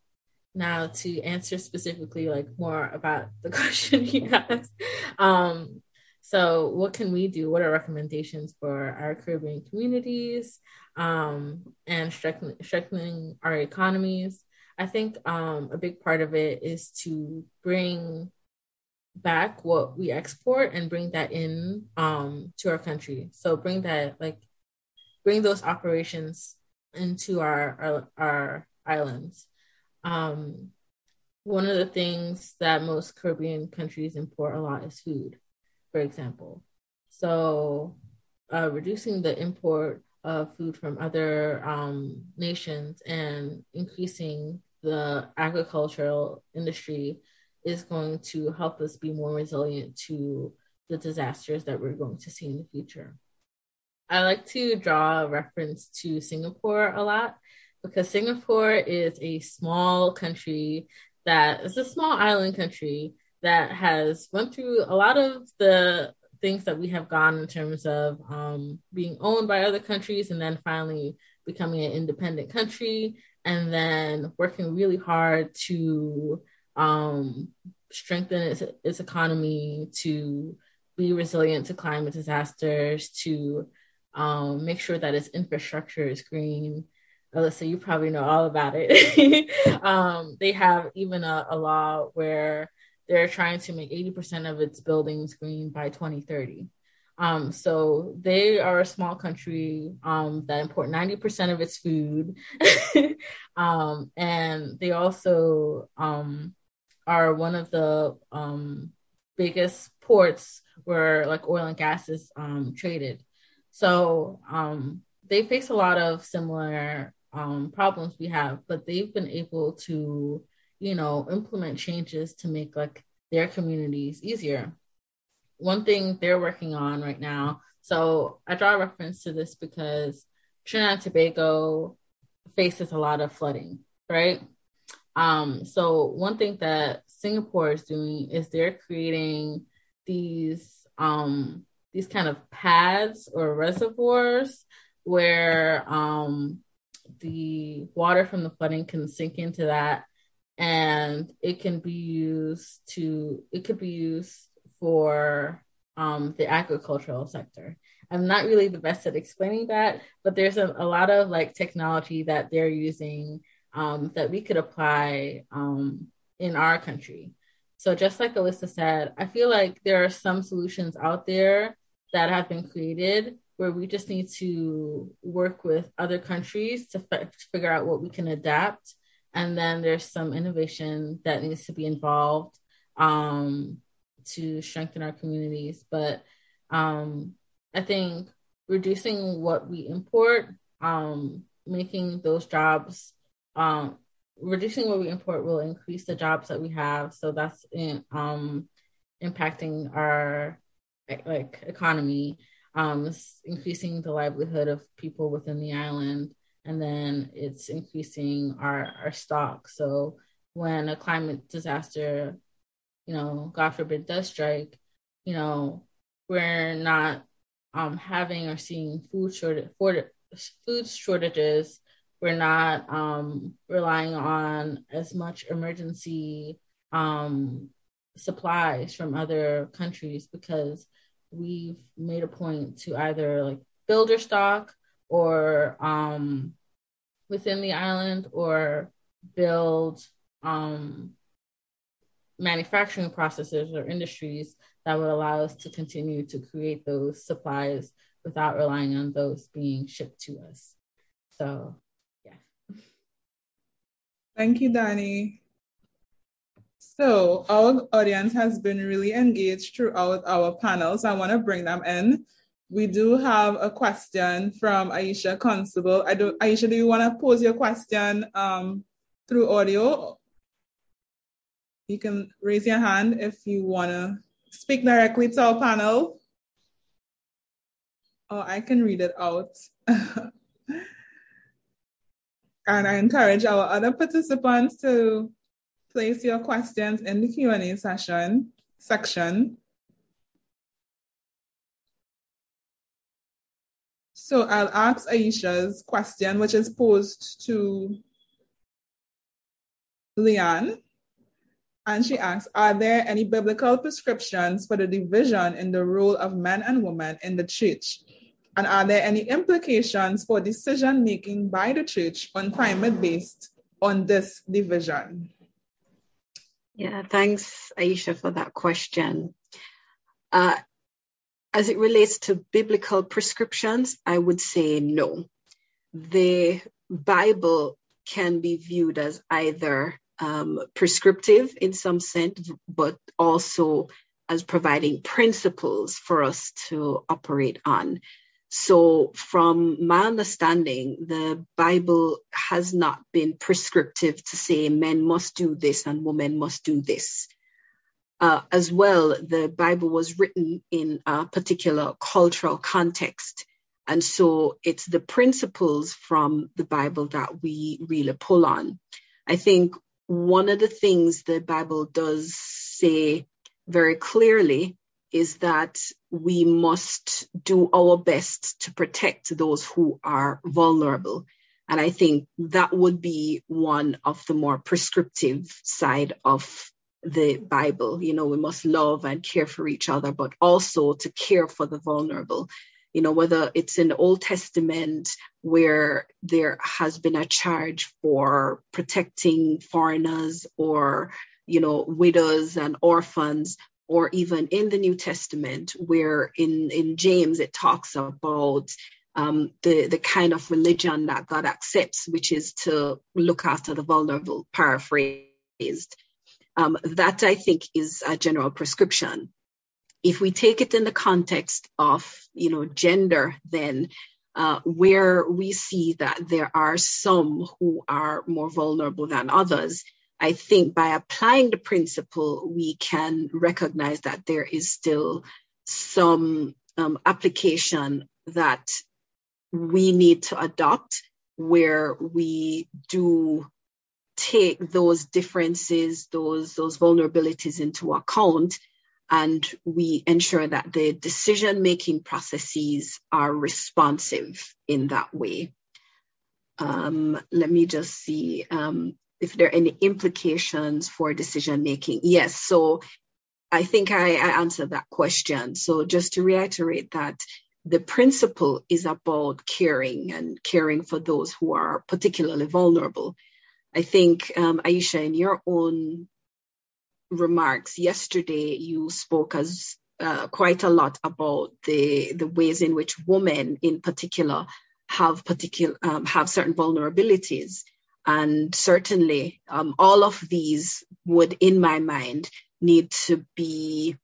now to answer specifically like more about the question you asked. Um so what can we do? What are recommendations for our caribbean communities um and strengthening, strengthening our economies? I think um a big part of it is to bring back what we export and bring that in um to our country. So bring that like bring those operations into our our, our islands. Um, one of the things that most Caribbean countries import a lot is food, for example. So, uh, reducing the import of food from other um, nations and increasing the agricultural industry is going to help us be more resilient to the disasters that we're going to see in the future. I like to draw a reference to Singapore a lot because Singapore is a small country that is a small island country that has went through a lot of the things that we have gone in terms of um, being owned by other countries and then finally becoming an independent country and then working really hard to um, strengthen its, its economy to be resilient to climate disasters to um, make sure that its infrastructure is green. Alyssa, you probably know all about it. um, they have even a, a, law where they're trying to make 80% of its buildings green by 2030. Um, so they are a small country um, that import 90% of its food. Um, and they also um, are one of the um, biggest ports where like oil and gas is traded. So um, they face a lot of similar um, problems we have, but they've been able to, you know, implement changes to make like their communities easier. One thing they're working on right now. So I draw a reference to this because Trinidad and Tobago faces a lot of flooding, right? Um, so one thing that Singapore is doing is they're creating these um, these kind of pads or reservoirs where um, the water from the flooding can sink into that and it can be used to it could be used for um, the agricultural sector. I'm not really the best at explaining that but there's a, a lot of like technology that they're using um, that we could apply um, in our country. So just like alyssa said i feel like there are some solutions out there that have been created where we just need to work with other countries to f- figure out what we can adapt. And then there's some innovation that needs to be involved um, to strengthen our communities. But um, I think reducing what we import, um, making those jobs, um, reducing what we import will increase the jobs that we have. So that's in, um, impacting our like economy, um, increasing the livelihood of people within the island, and then it's increasing our our stock. So when a climate disaster, you know, God forbid, does strike, you know, we're not um, having or seeing food food shortages. We're not um, relying on as much emergency um, supplies from other countries because we've made a point to either like build builder stock or um, within the island or build um, manufacturing processes or industries that would allow us to continue to create those supplies without relying on those being shipped to us. So, yeah. Thank you, Danii. So our audience has been really engaged throughout our panels. I want to bring them in. We do have a question from Aisha Constable. I do, Aisha, do you want to pose your question um, through audio? You can raise your hand if you want to speak directly to our panel. Or I can read it out. and I encourage our other participants to place your questions in the Q&A session section. So I'll ask Aisha's question, which is posed to Le-Anne. And she asks, are there any biblical prescriptions for the division in the role of men and women in the church? And are there any implications for decision making by the church on climate based on this division? Yeah, thanks, Aisha, for that question. Uh, as it relates to biblical prescriptions, I would say no. The Bible can be viewed as either um, prescriptive in some sense, but also as providing principles for us to operate on. So, from my understanding, the Bible has not been prescriptive to say men must do this and women must do this. Uh, as well, the Bible was written in a particular cultural context. And so it's the principles from the Bible that we really pull on. I think one of the things the Bible does say very clearly is that we must do our best to protect those who are vulnerable. And I think that would be one of the more prescriptive side of the Bible. You know, we must love and care for each other, but also to care for the vulnerable. You know, whether it's in the Old Testament where there has been a charge for protecting foreigners or, you know, widows and orphans, or even in the New Testament, where in, in James it talks about um, the, the kind of religion that God accepts, which is to look after the vulnerable, paraphrased. Um, that I think is a general prescription. If we take it in the context of, you know, gender, then uh, where we see that there are some who are more vulnerable than others, I think by applying the principle, we can recognize that there is still some um, application that we need to adopt where we do take those differences, those, those vulnerabilities into account, and we ensure that the decision making processes are responsive in that way. Um, let me just see. Um, if there are any implications for decision making. Yes, so I think I, I answered that question. So just to reiterate that the principle is about caring and caring for those who are particularly vulnerable. I think, um, Aisha, in your own remarks yesterday, you spoke as uh, quite a lot about the the ways in which women, in particular, have particular um, have certain vulnerabilities. And certainly, um, all of these would, in my mind, need to be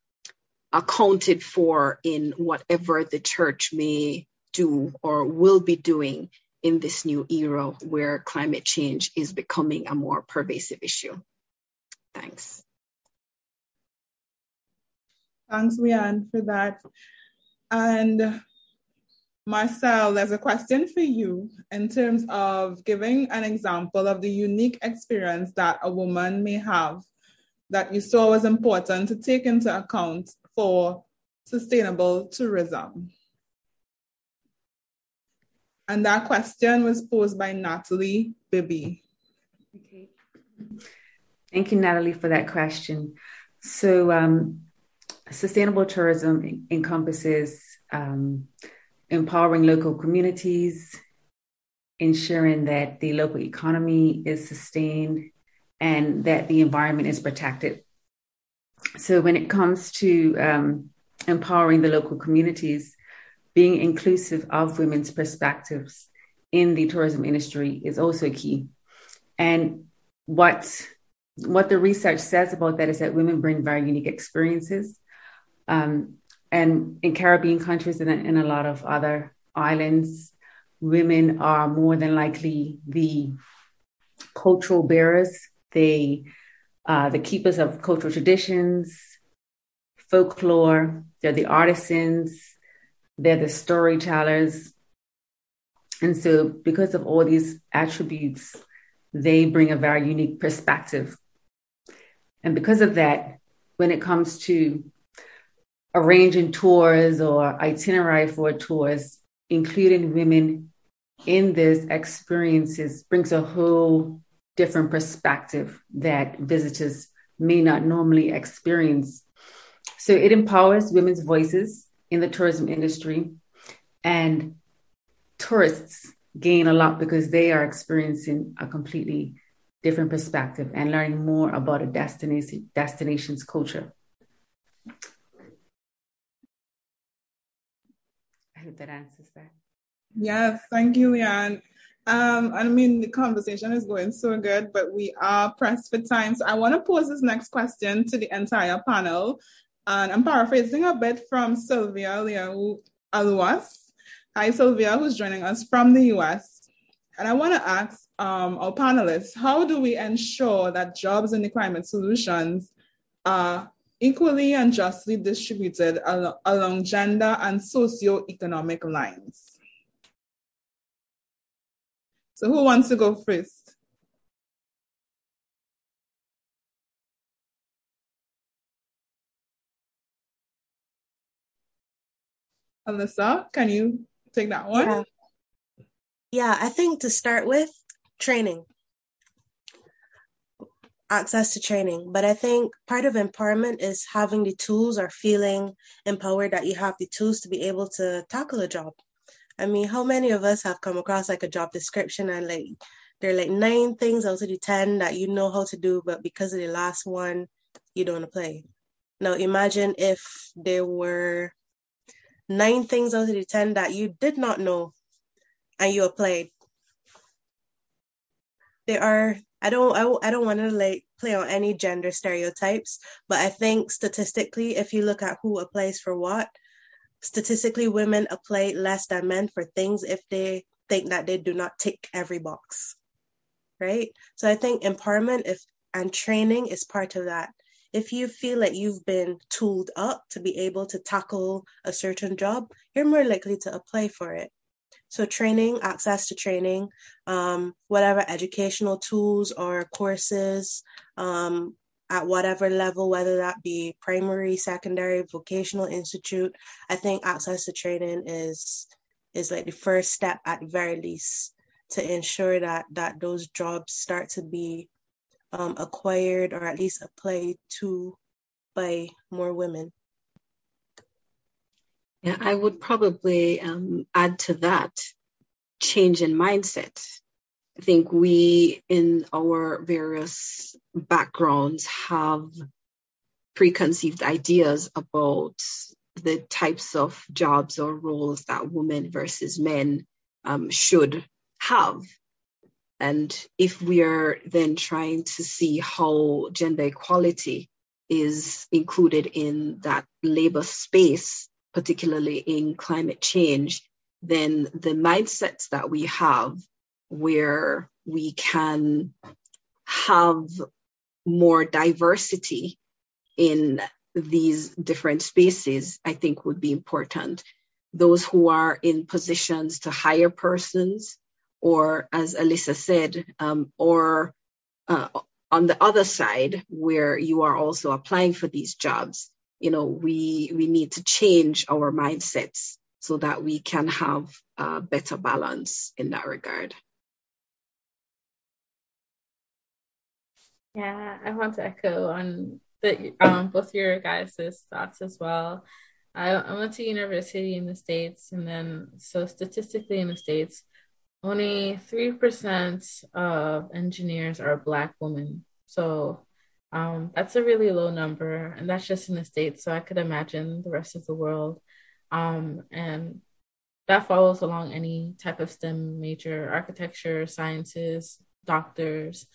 accounted for in whatever the church may do or will be doing in this new era where climate change is becoming a more pervasive issue. Thanks. Thanks, Le-Anne, for that. And Marcelle, there's a question for you in terms of giving an example of the unique experience that a woman may have that you saw was important to take into account for sustainable tourism. And that question was posed by Natalie Bibby. Okay. Thank you, Natalie, for that question. So, um, sustainable tourism encompasses um, empowering local communities, ensuring that the local economy is sustained and that the environment is protected. So, when it comes to um, empowering the local communities, being inclusive of women's perspectives in the tourism industry is also key. And what what the research says about that is that women bring very unique experiences. Um, and in Caribbean countries and in a lot of other islands, women are more than likely the cultural bearers. They uh, the keepers of cultural traditions, folklore. They're the artisans. They're the storytellers. And so, because of all these attributes, they bring a very unique perspective. And because of that, when it comes to arranging tours or itinerary for tours, including women in these experiences brings a whole different perspective that visitors may not normally experience. So it empowers women's voices in the tourism industry and tourists gain a lot because they are experiencing a completely different perspective and learning more about a destination destination's culture. I hope that answers that. Yes, thank you, Le-Anne. Um, I mean, the conversation is going so good, but we are pressed for time. So I want to pose this next question to the entire panel. And I'm paraphrasing a bit from Sylvia Liao Aluas. Hi, Sylvia, who's joining us from the US. And I want to ask um, our panelists how do we ensure that jobs the climate solutions are equally and justly distributed al- along gender and socio-economic lines? So, who wants to go first? Alyssa, can you take that one? Yeah. yeah, I think to start with, training, access to training. But I think part of empowerment is having the tools or feeling empowered that you have the tools to be able to tackle a job. I mean, how many of us have come across like a job description and like there are like nine things out of the 10 that you know how to do, but because of the last one, you don't apply. Now, imagine if there were nine things out of the 10 that you did not know and you applied. There are, I don't, I, I don't want to like play on any gender stereotypes, but I think statistically, if you look at who applies for what, statistically, women apply less than men for things if they think that they do not tick every box. Right. So I think empowerment if and training is part of that if you feel like you've been tooled up to be able to tackle a certain job, you're more likely to apply for it. So, training, access to training, um, whatever educational tools or courses um, at whatever level, whether that be primary, secondary, vocational institute, I think access to training is is like the first step at the very least to ensure that that those jobs start to be um, acquired or at least applied to by more women. Yeah, I would probably um, add to that change in mindset. I think we, in our various backgrounds, have preconceived ideas about the types of jobs or roles that women versus men um, should have. And if we are then trying to see how gender equality is included in that labor space, particularly in climate change, then the mindsets that we have where we can have more diversity in these different spaces, I think would be important. Those who are in positions to hire persons, or as Alyssa said, um, or uh, on the other side where you are also applying for these jobs, you know, we we need to change our mindsets so that we can have a better balance in that regard. Yeah, I want to echo on the um, both your guys' thoughts as well. I, I went to university in the States, and then so statistically in the States, only 3% of engineers are black women. So um, that's a really low number, and that's just in the States. So I could imagine the rest of the world. Um, and that follows along any type of STEM major, architecture, sciences, doctors.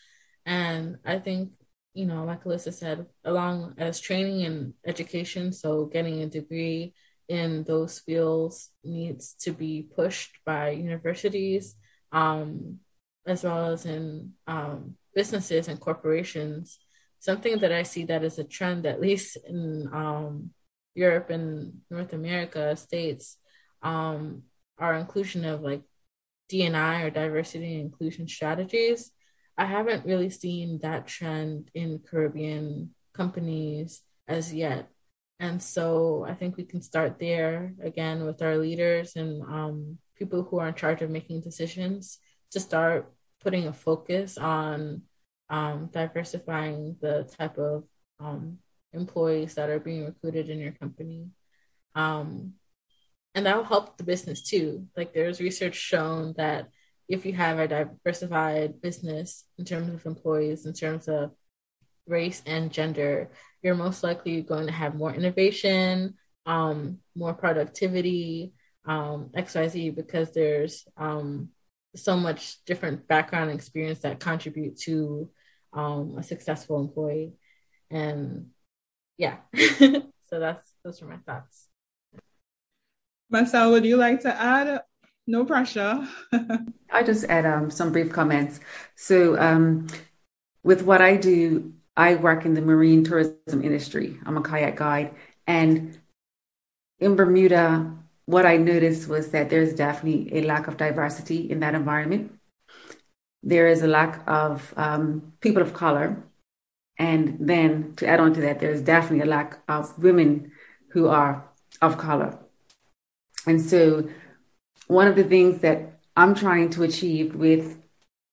And I think, you know, like Alyssa said, along as training and education, so getting a degree in those fields needs to be pushed by universities um, as well as in um, businesses and corporations. Something that I see that is a trend, at least in um, Europe and North America states, um, our inclusion of like DNI or diversity and inclusion strategies. I haven't really seen that trend in Caribbean companies as yet. And so I think we can start there again with our leaders and um, people who are in charge of making decisions to start putting a focus on um, diversifying the type of um, employees that are being recruited in your company. Um, and that will help the business too. Like there's research shown that if you have a diversified business in terms of employees, in terms of race and gender, you're most likely going to have more innovation, um, more productivity, um, XYZ because there's um, so much different background experience that contribute to um, a successful employee. And yeah, so that's those are my thoughts. Marcelle, would you like to add? No pressure. I just add um, some brief comments. So, um, with what I do, I work in the marine tourism industry. I'm a kayak guide, and in Bermuda, what I noticed was that there's definitely a lack of diversity in that environment. There is a lack of um, people of color. And then to add on to that, there's definitely a lack of women who are of color. And so, one of the things that I'm trying to achieve with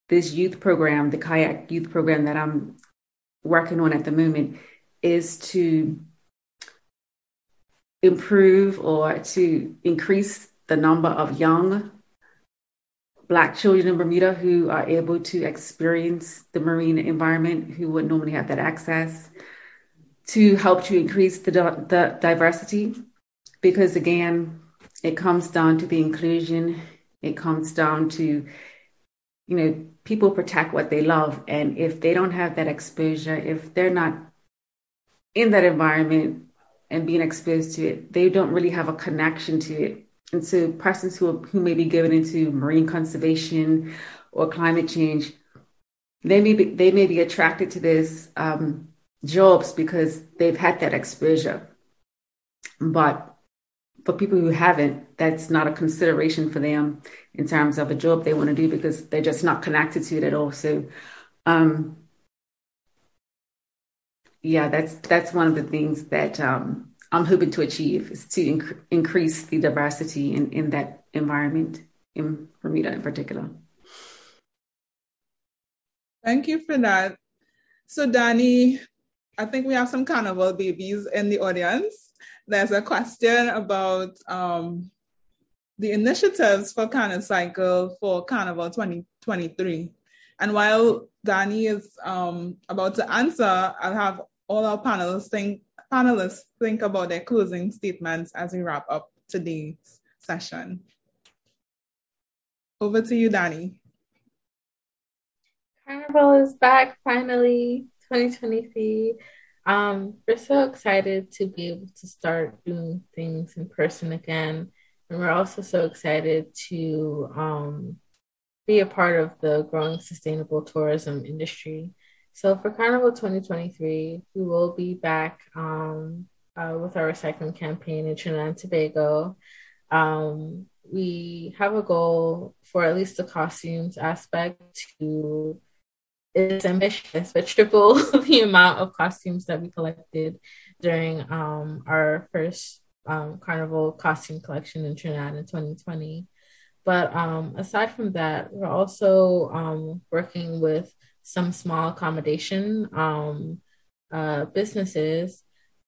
this youth program, the kayak youth program that I'm working on at the moment, is to improve or to increase the number of young Black children in Bermuda who are able to experience the marine environment, who would normally have that access, to help to increase the, the diversity. Because again, it comes down to the inclusion, it comes down to, you know, people protect what they love. And if they don't have that exposure, if they're not in that environment and being exposed to it, they don't really have a connection to it. And so persons who, who may be given into marine conservation or climate change, they may be, they may be attracted to this um, jobs because they've had that exposure. But for people who haven't, that's not a consideration for them in terms of a job they want to do because they're just not connected to it at all. So, um, yeah, that's that's one of the things that um, I'm hoping to achieve is to inc- increase the diversity in, in that environment in Bermuda in particular. Thank you for that. So, Danii, I think we have some carnival babies in the audience. There's a question about um, the initiatives for Carnicycle for Carnival 2023. And while Danii is um, about to answer, I'll have all our panelists think panelists think about their closing statements as we wrap up today's session. Over to you, Danii. Carnival is back finally, 2023. Um, we're so excited to be able to start doing things in person again. And we're also so excited to um, be a part of the growing sustainable tourism industry. So for Carnival 2023, we will be back um, uh, with our recycling campaign in Trinidad and Tobago. Um, we have a goal for at least the costumes aspect to is ambitious, but triple the amount of costumes that we collected during um, our first um, carnival costume collection in Trinidad in 2020. But um, aside from that, we're also um, working with some small accommodation um, uh, businesses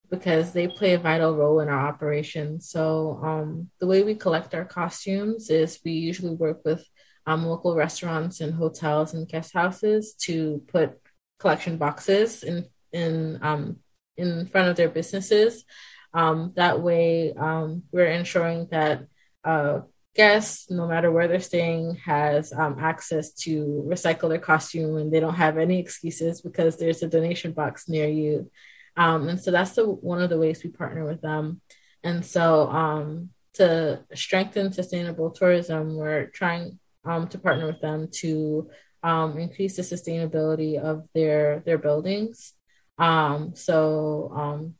because they play a vital role in our operation. So um, the way we collect our costumes is we usually work with um, local restaurants and hotels and guest houses to put collection boxes in in um, in front of their businesses. Um, that way, um, we're ensuring that uh, guests, no matter where they're staying, has um, access to recycle their costume and they don't have any excuses because there's a donation box near you. Um, and so that's the one of the ways we partner with them. And so um, to strengthen sustainable tourism, we're trying um, to partner with them to um, increase the sustainability of their their buildings. Um, so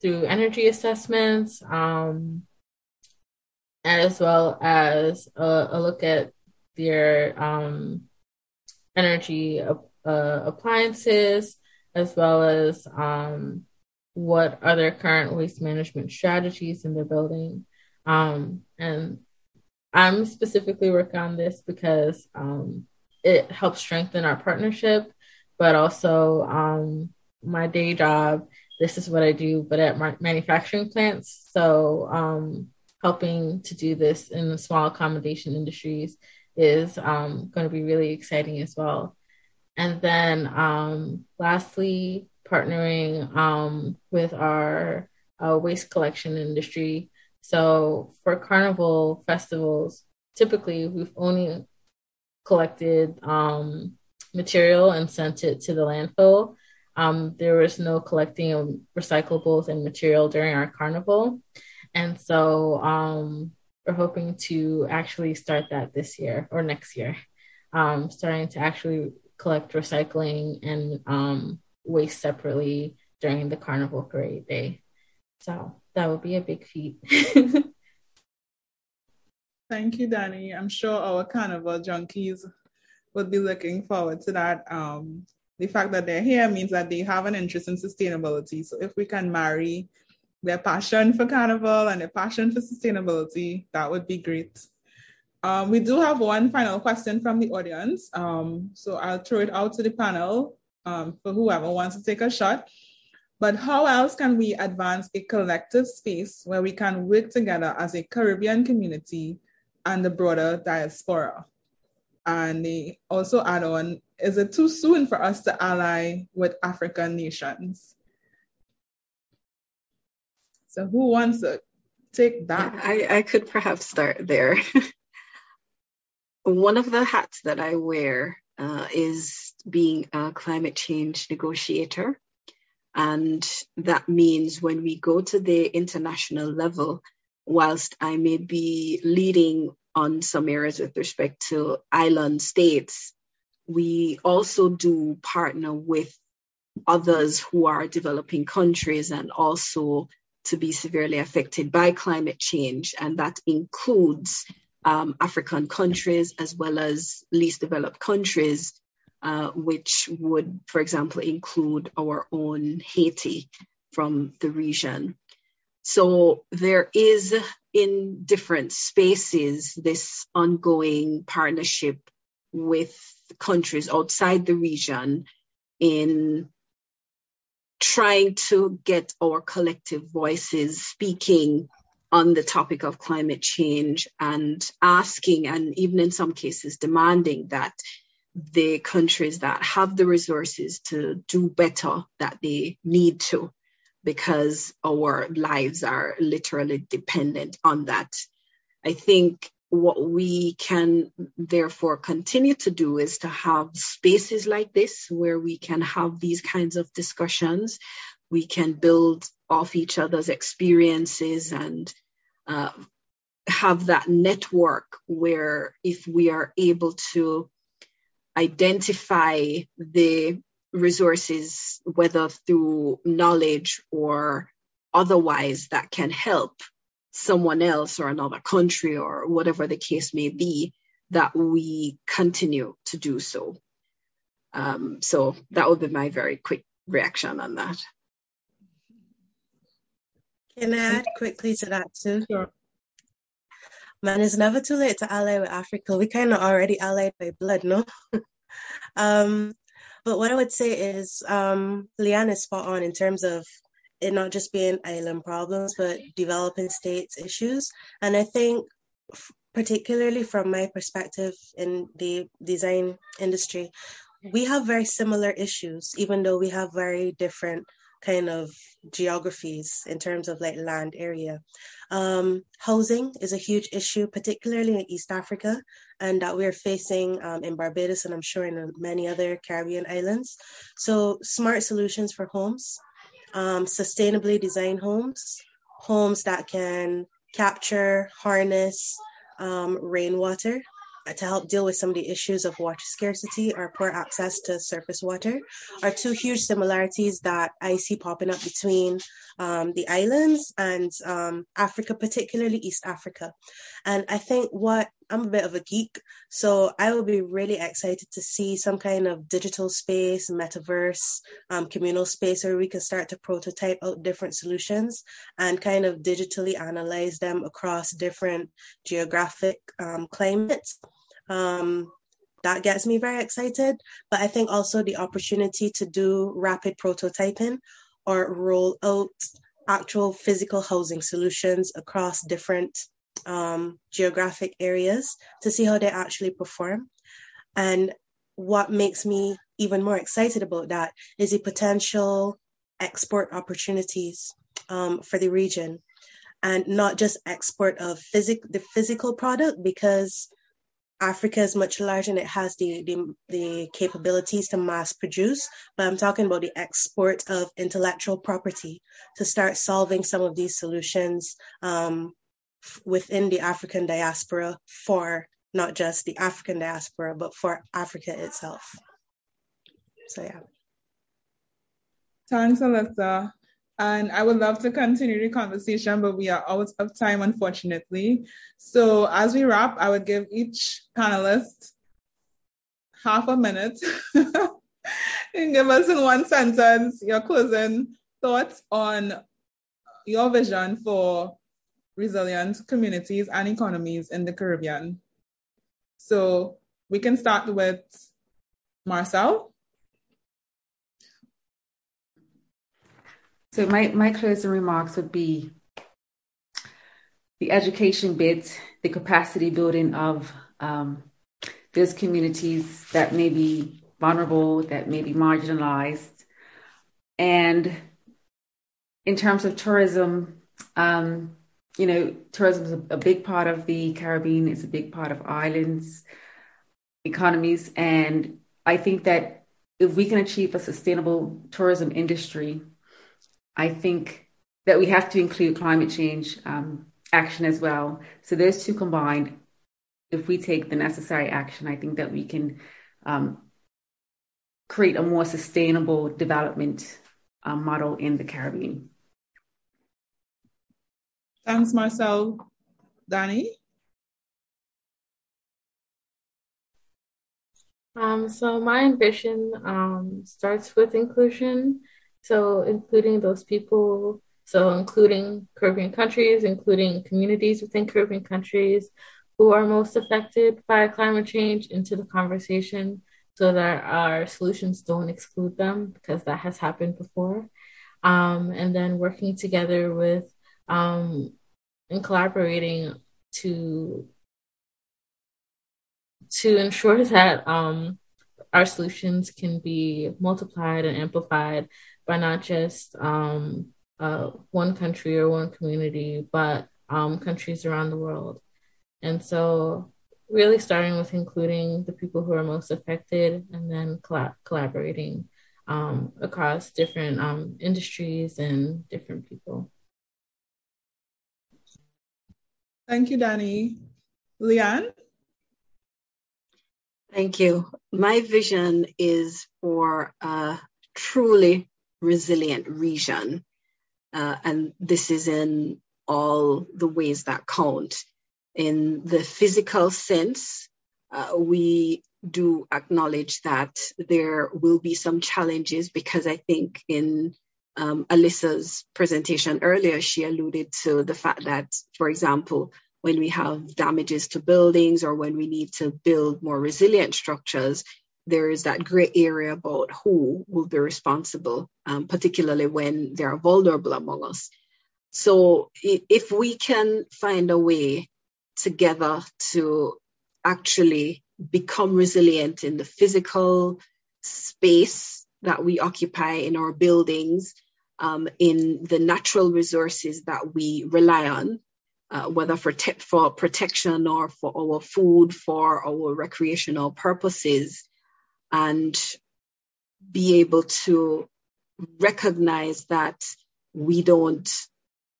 through energy assessments, as well as a, a look at their um, energy uh, appliances, as well as um, what are their current waste management strategies in their building. Um, and I'm specifically working on this because um, it helps strengthen our partnership, but also um, my day job. This is what I do, but at manufacturing plants. So um, helping to do this in the small accommodation industries is um, going to be really exciting as well. And then um, lastly, partnering um, with our uh, waste collection industry. So for carnival festivals, typically we've only collected um, material and sent it to the landfill. Um, there was no collecting of recyclables and material during our carnival. And so um, we're hoping to actually start that this year or next year, um, starting to actually collect recycling and um, waste separately during the carnival parade day. So that would be a big feat. Thank you, Danii. I'm sure our carnival junkies would be looking forward to that. Um, the fact that they're here means that they have an interest in sustainability. So if we can marry their passion for carnival and their passion for sustainability, that would be great. Um, we do have one final question from the audience. Um, so I'll throw it out to the panel um, for whoever wants to take a shot. But how else can we advance a collective space where we can work together as a Caribbean community and the broader diaspora? And they also add on, is it too soon for us to ally with African nations? So who wants to take that? I, I could perhaps start there. One of the hats that I wear uh, is being a climate change negotiator. And that means when we go to the international level, whilst I may be leading on some areas with respect to island states, we also do partner with others who are developing countries and also to be severely affected by climate change. And that includes um, African countries as well as least developed countries, uh, which would, for example, include our own Haiti from the region. So there is in different spaces this ongoing partnership with countries outside the region in trying to get our collective voices speaking on the topic of climate change and asking and even in some cases demanding that the countries that have the resources to do better that they need to because our lives are literally dependent on that. I think what we can therefore continue to do is to have spaces like this where we can have these kinds of discussions. We can build off each other's experiences and uh, have that network where if we are able to identify the resources, whether through knowledge or otherwise, that can help someone else or another country or whatever the case may be, that we continue to do so. Um, so that would be my very quick reaction on that. Can I add quickly to that too? Sure. Man, it's never too late to ally with Africa. We kind of already allied by blood, no? um, but what I would say is, um, Le-Anne is spot on in terms of it not just being island problems, but developing states issues. And I think, particularly from my perspective in the design industry, we have very similar issues, even though we have very different kind of geographies in terms of like land area. Um, housing is a huge issue, particularly in East Africa, and that we're facing um, in Barbados and I'm sure in many other Caribbean islands. So, smart solutions for homes, um, sustainably designed homes, homes that can capture, harness um, rainwater to help deal with some of the issues of water scarcity or poor access to surface water are two huge similarities that I see popping up between um, the islands and um, Africa, particularly East Africa. And I think what I'm a bit of a geek, so I will be really excited to see some kind of digital space, metaverse, um, communal space where we can start to prototype out different solutions and kind of digitally analyze them across different geographic um, climates. Um, that gets me very excited. But I think also the opportunity to do rapid prototyping or roll out actual physical housing solutions across different um, geographic areas to see how they actually perform. And what makes me even more excited about that is the potential export opportunities um, for the region. and not just export of physic the physical product because Africa is much larger and it has the, the, the capabilities to mass produce, but I'm talking about the export of intellectual property to start solving some of these solutions um, within the African diaspora for not just the African diaspora, but for Africa itself. So yeah. Thanks, Alyssa. And I would love to continue the conversation, but we are out of time, unfortunately. So as we wrap, I would give each panelist half a minute and give us in one sentence your closing thoughts on your vision for resilient communities and economies in the Caribbean. So we can start with Marcelle. So my, my closing remarks would be the education bit, the capacity building of um, those communities that may be vulnerable, that may be marginalized. And in terms of tourism, um, you know, tourism is a, big part of the Caribbean. It's a big part of islands economies, and I think that if we can achieve a sustainable tourism industry I think that we have to include climate change um, action as well. So those two combined, if we take the necessary action, I think that we can um, create a more sustainable development um, model in the Caribbean. Thanks, Marcelle. Danii? Um, so my ambition um, starts with inclusion so including those people, so including Caribbean countries, including communities within Caribbean countries who are most affected by climate change into the conversation so that our solutions don't exclude them because that has happened before. Um, and then working together with um, and collaborating to to ensure that um, our solutions can be multiplied and amplified by not just um, uh, one country or one community, but um, countries around the world. And so, really starting with including the people who are most affected and then collaborating um, across different um, industries and different people. Thank you, Danii. Le-Anne? Thank you. My vision is for a truly resilient region. Uh, and this is in all the ways that count. In the physical sense, uh, we do acknowledge that there will be some challenges because I think in um, Alyssa's presentation earlier, she alluded to the fact that, for example, when we have damages to buildings or when we need to build more resilient structures, there is that gray area about who will be responsible, um, particularly when they are vulnerable among us. So if we can find a way together to actually become resilient in the physical space that we occupy in our buildings, um, in the natural resources that we rely on, uh, whether for, te- for protection or for our food, for our recreational purposes, and be able to recognize that we don't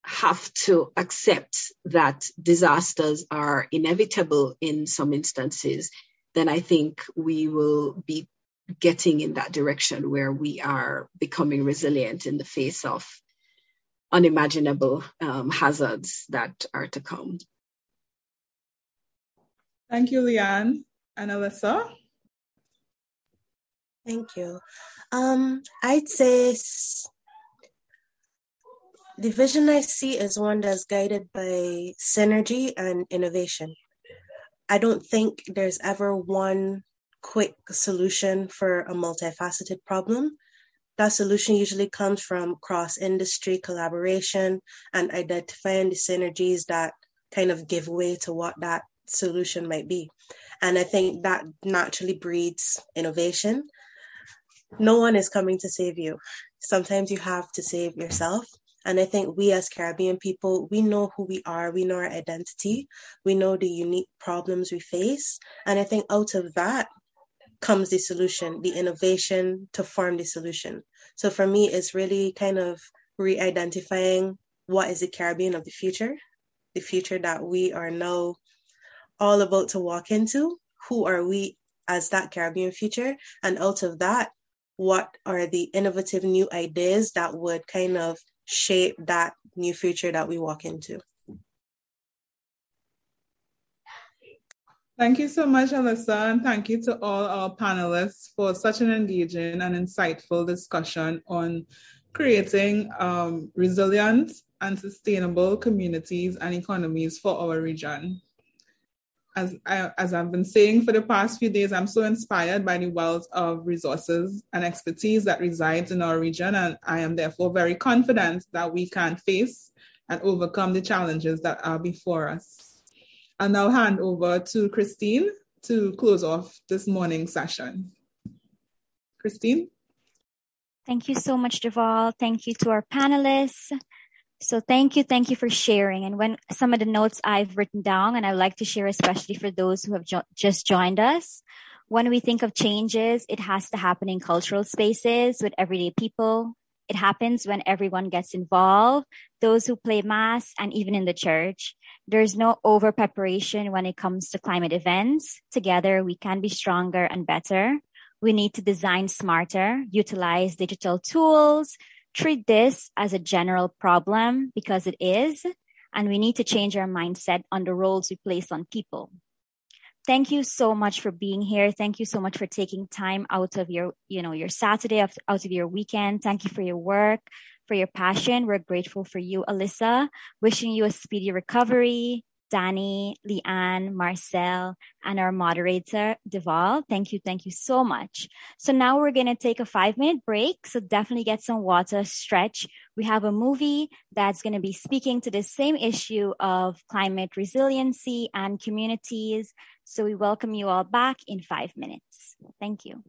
have to accept that disasters are inevitable in some instances, then I think we will be getting in that direction where we are becoming resilient in the face of unimaginable um, hazards that are to come. Thank you, Le-Anne and Alyssa. Thank you. Um, I'd say the vision I see is one that's guided by synergy and innovation. I don't think there's ever one quick solution for a multifaceted problem. That solution usually comes from cross industry collaboration and identifying the synergies that kind of give way to what that solution might be. And I think that naturally breeds innovation no one is coming to save you. Sometimes you have to save yourself. And I think we as Caribbean people, we know who we are, we know our identity, we know the unique problems we face. And I think out of that comes the solution, the innovation to form the solution. So for me, it's really kind of re identifying what is the Caribbean of the future, the future that we are now all about to walk into. Who are we as that Caribbean future? And out of that, what are the innovative new ideas that would kind of shape that new future that we walk into? Thank you so much, Alyssa, and thank you to all our panelists for such an engaging and insightful discussion on creating um, resilient and sustainable communities and economies for our region. As, I, as I've been saying for the past few days, I'm so inspired by the wealth of resources and expertise that resides in our region, and I am therefore very confident that we can face and overcome the challenges that are before us. I'll now hand over to Christine to close off this morning session. Christine? Thank you so much, Derval. Thank you to our panelists. So thank you, thank you for sharing. And when some of the notes I've written down, and I like to share, especially for those who have jo- just joined us. When we think of changes, it has to happen in cultural spaces with everyday people. It happens when everyone gets involved, those who play mass, and even in the church. There's no over preparation when it comes to climate events. Together, we can be stronger and better. We need to design smarter, utilize digital tools, treat this as a general problem because it is, and we need to change our mindset on the roles we place on people. Thank you so much for being here. Thank you so much for taking time out of your, you know, your Saturday, out of your weekend. Thank you for your work, for your passion. We're grateful for you, Alyssa. Wishing you a speedy recovery. Danii, Le-Anne, Marcelle, and our moderator, Derval. Thank you. Thank you so much. So now we're going to take a five minute break. So definitely get some water, stretch. We have a movie that's going to be speaking to the same issue of climate resiliency and communities. So we welcome you all back in five minutes. Thank you.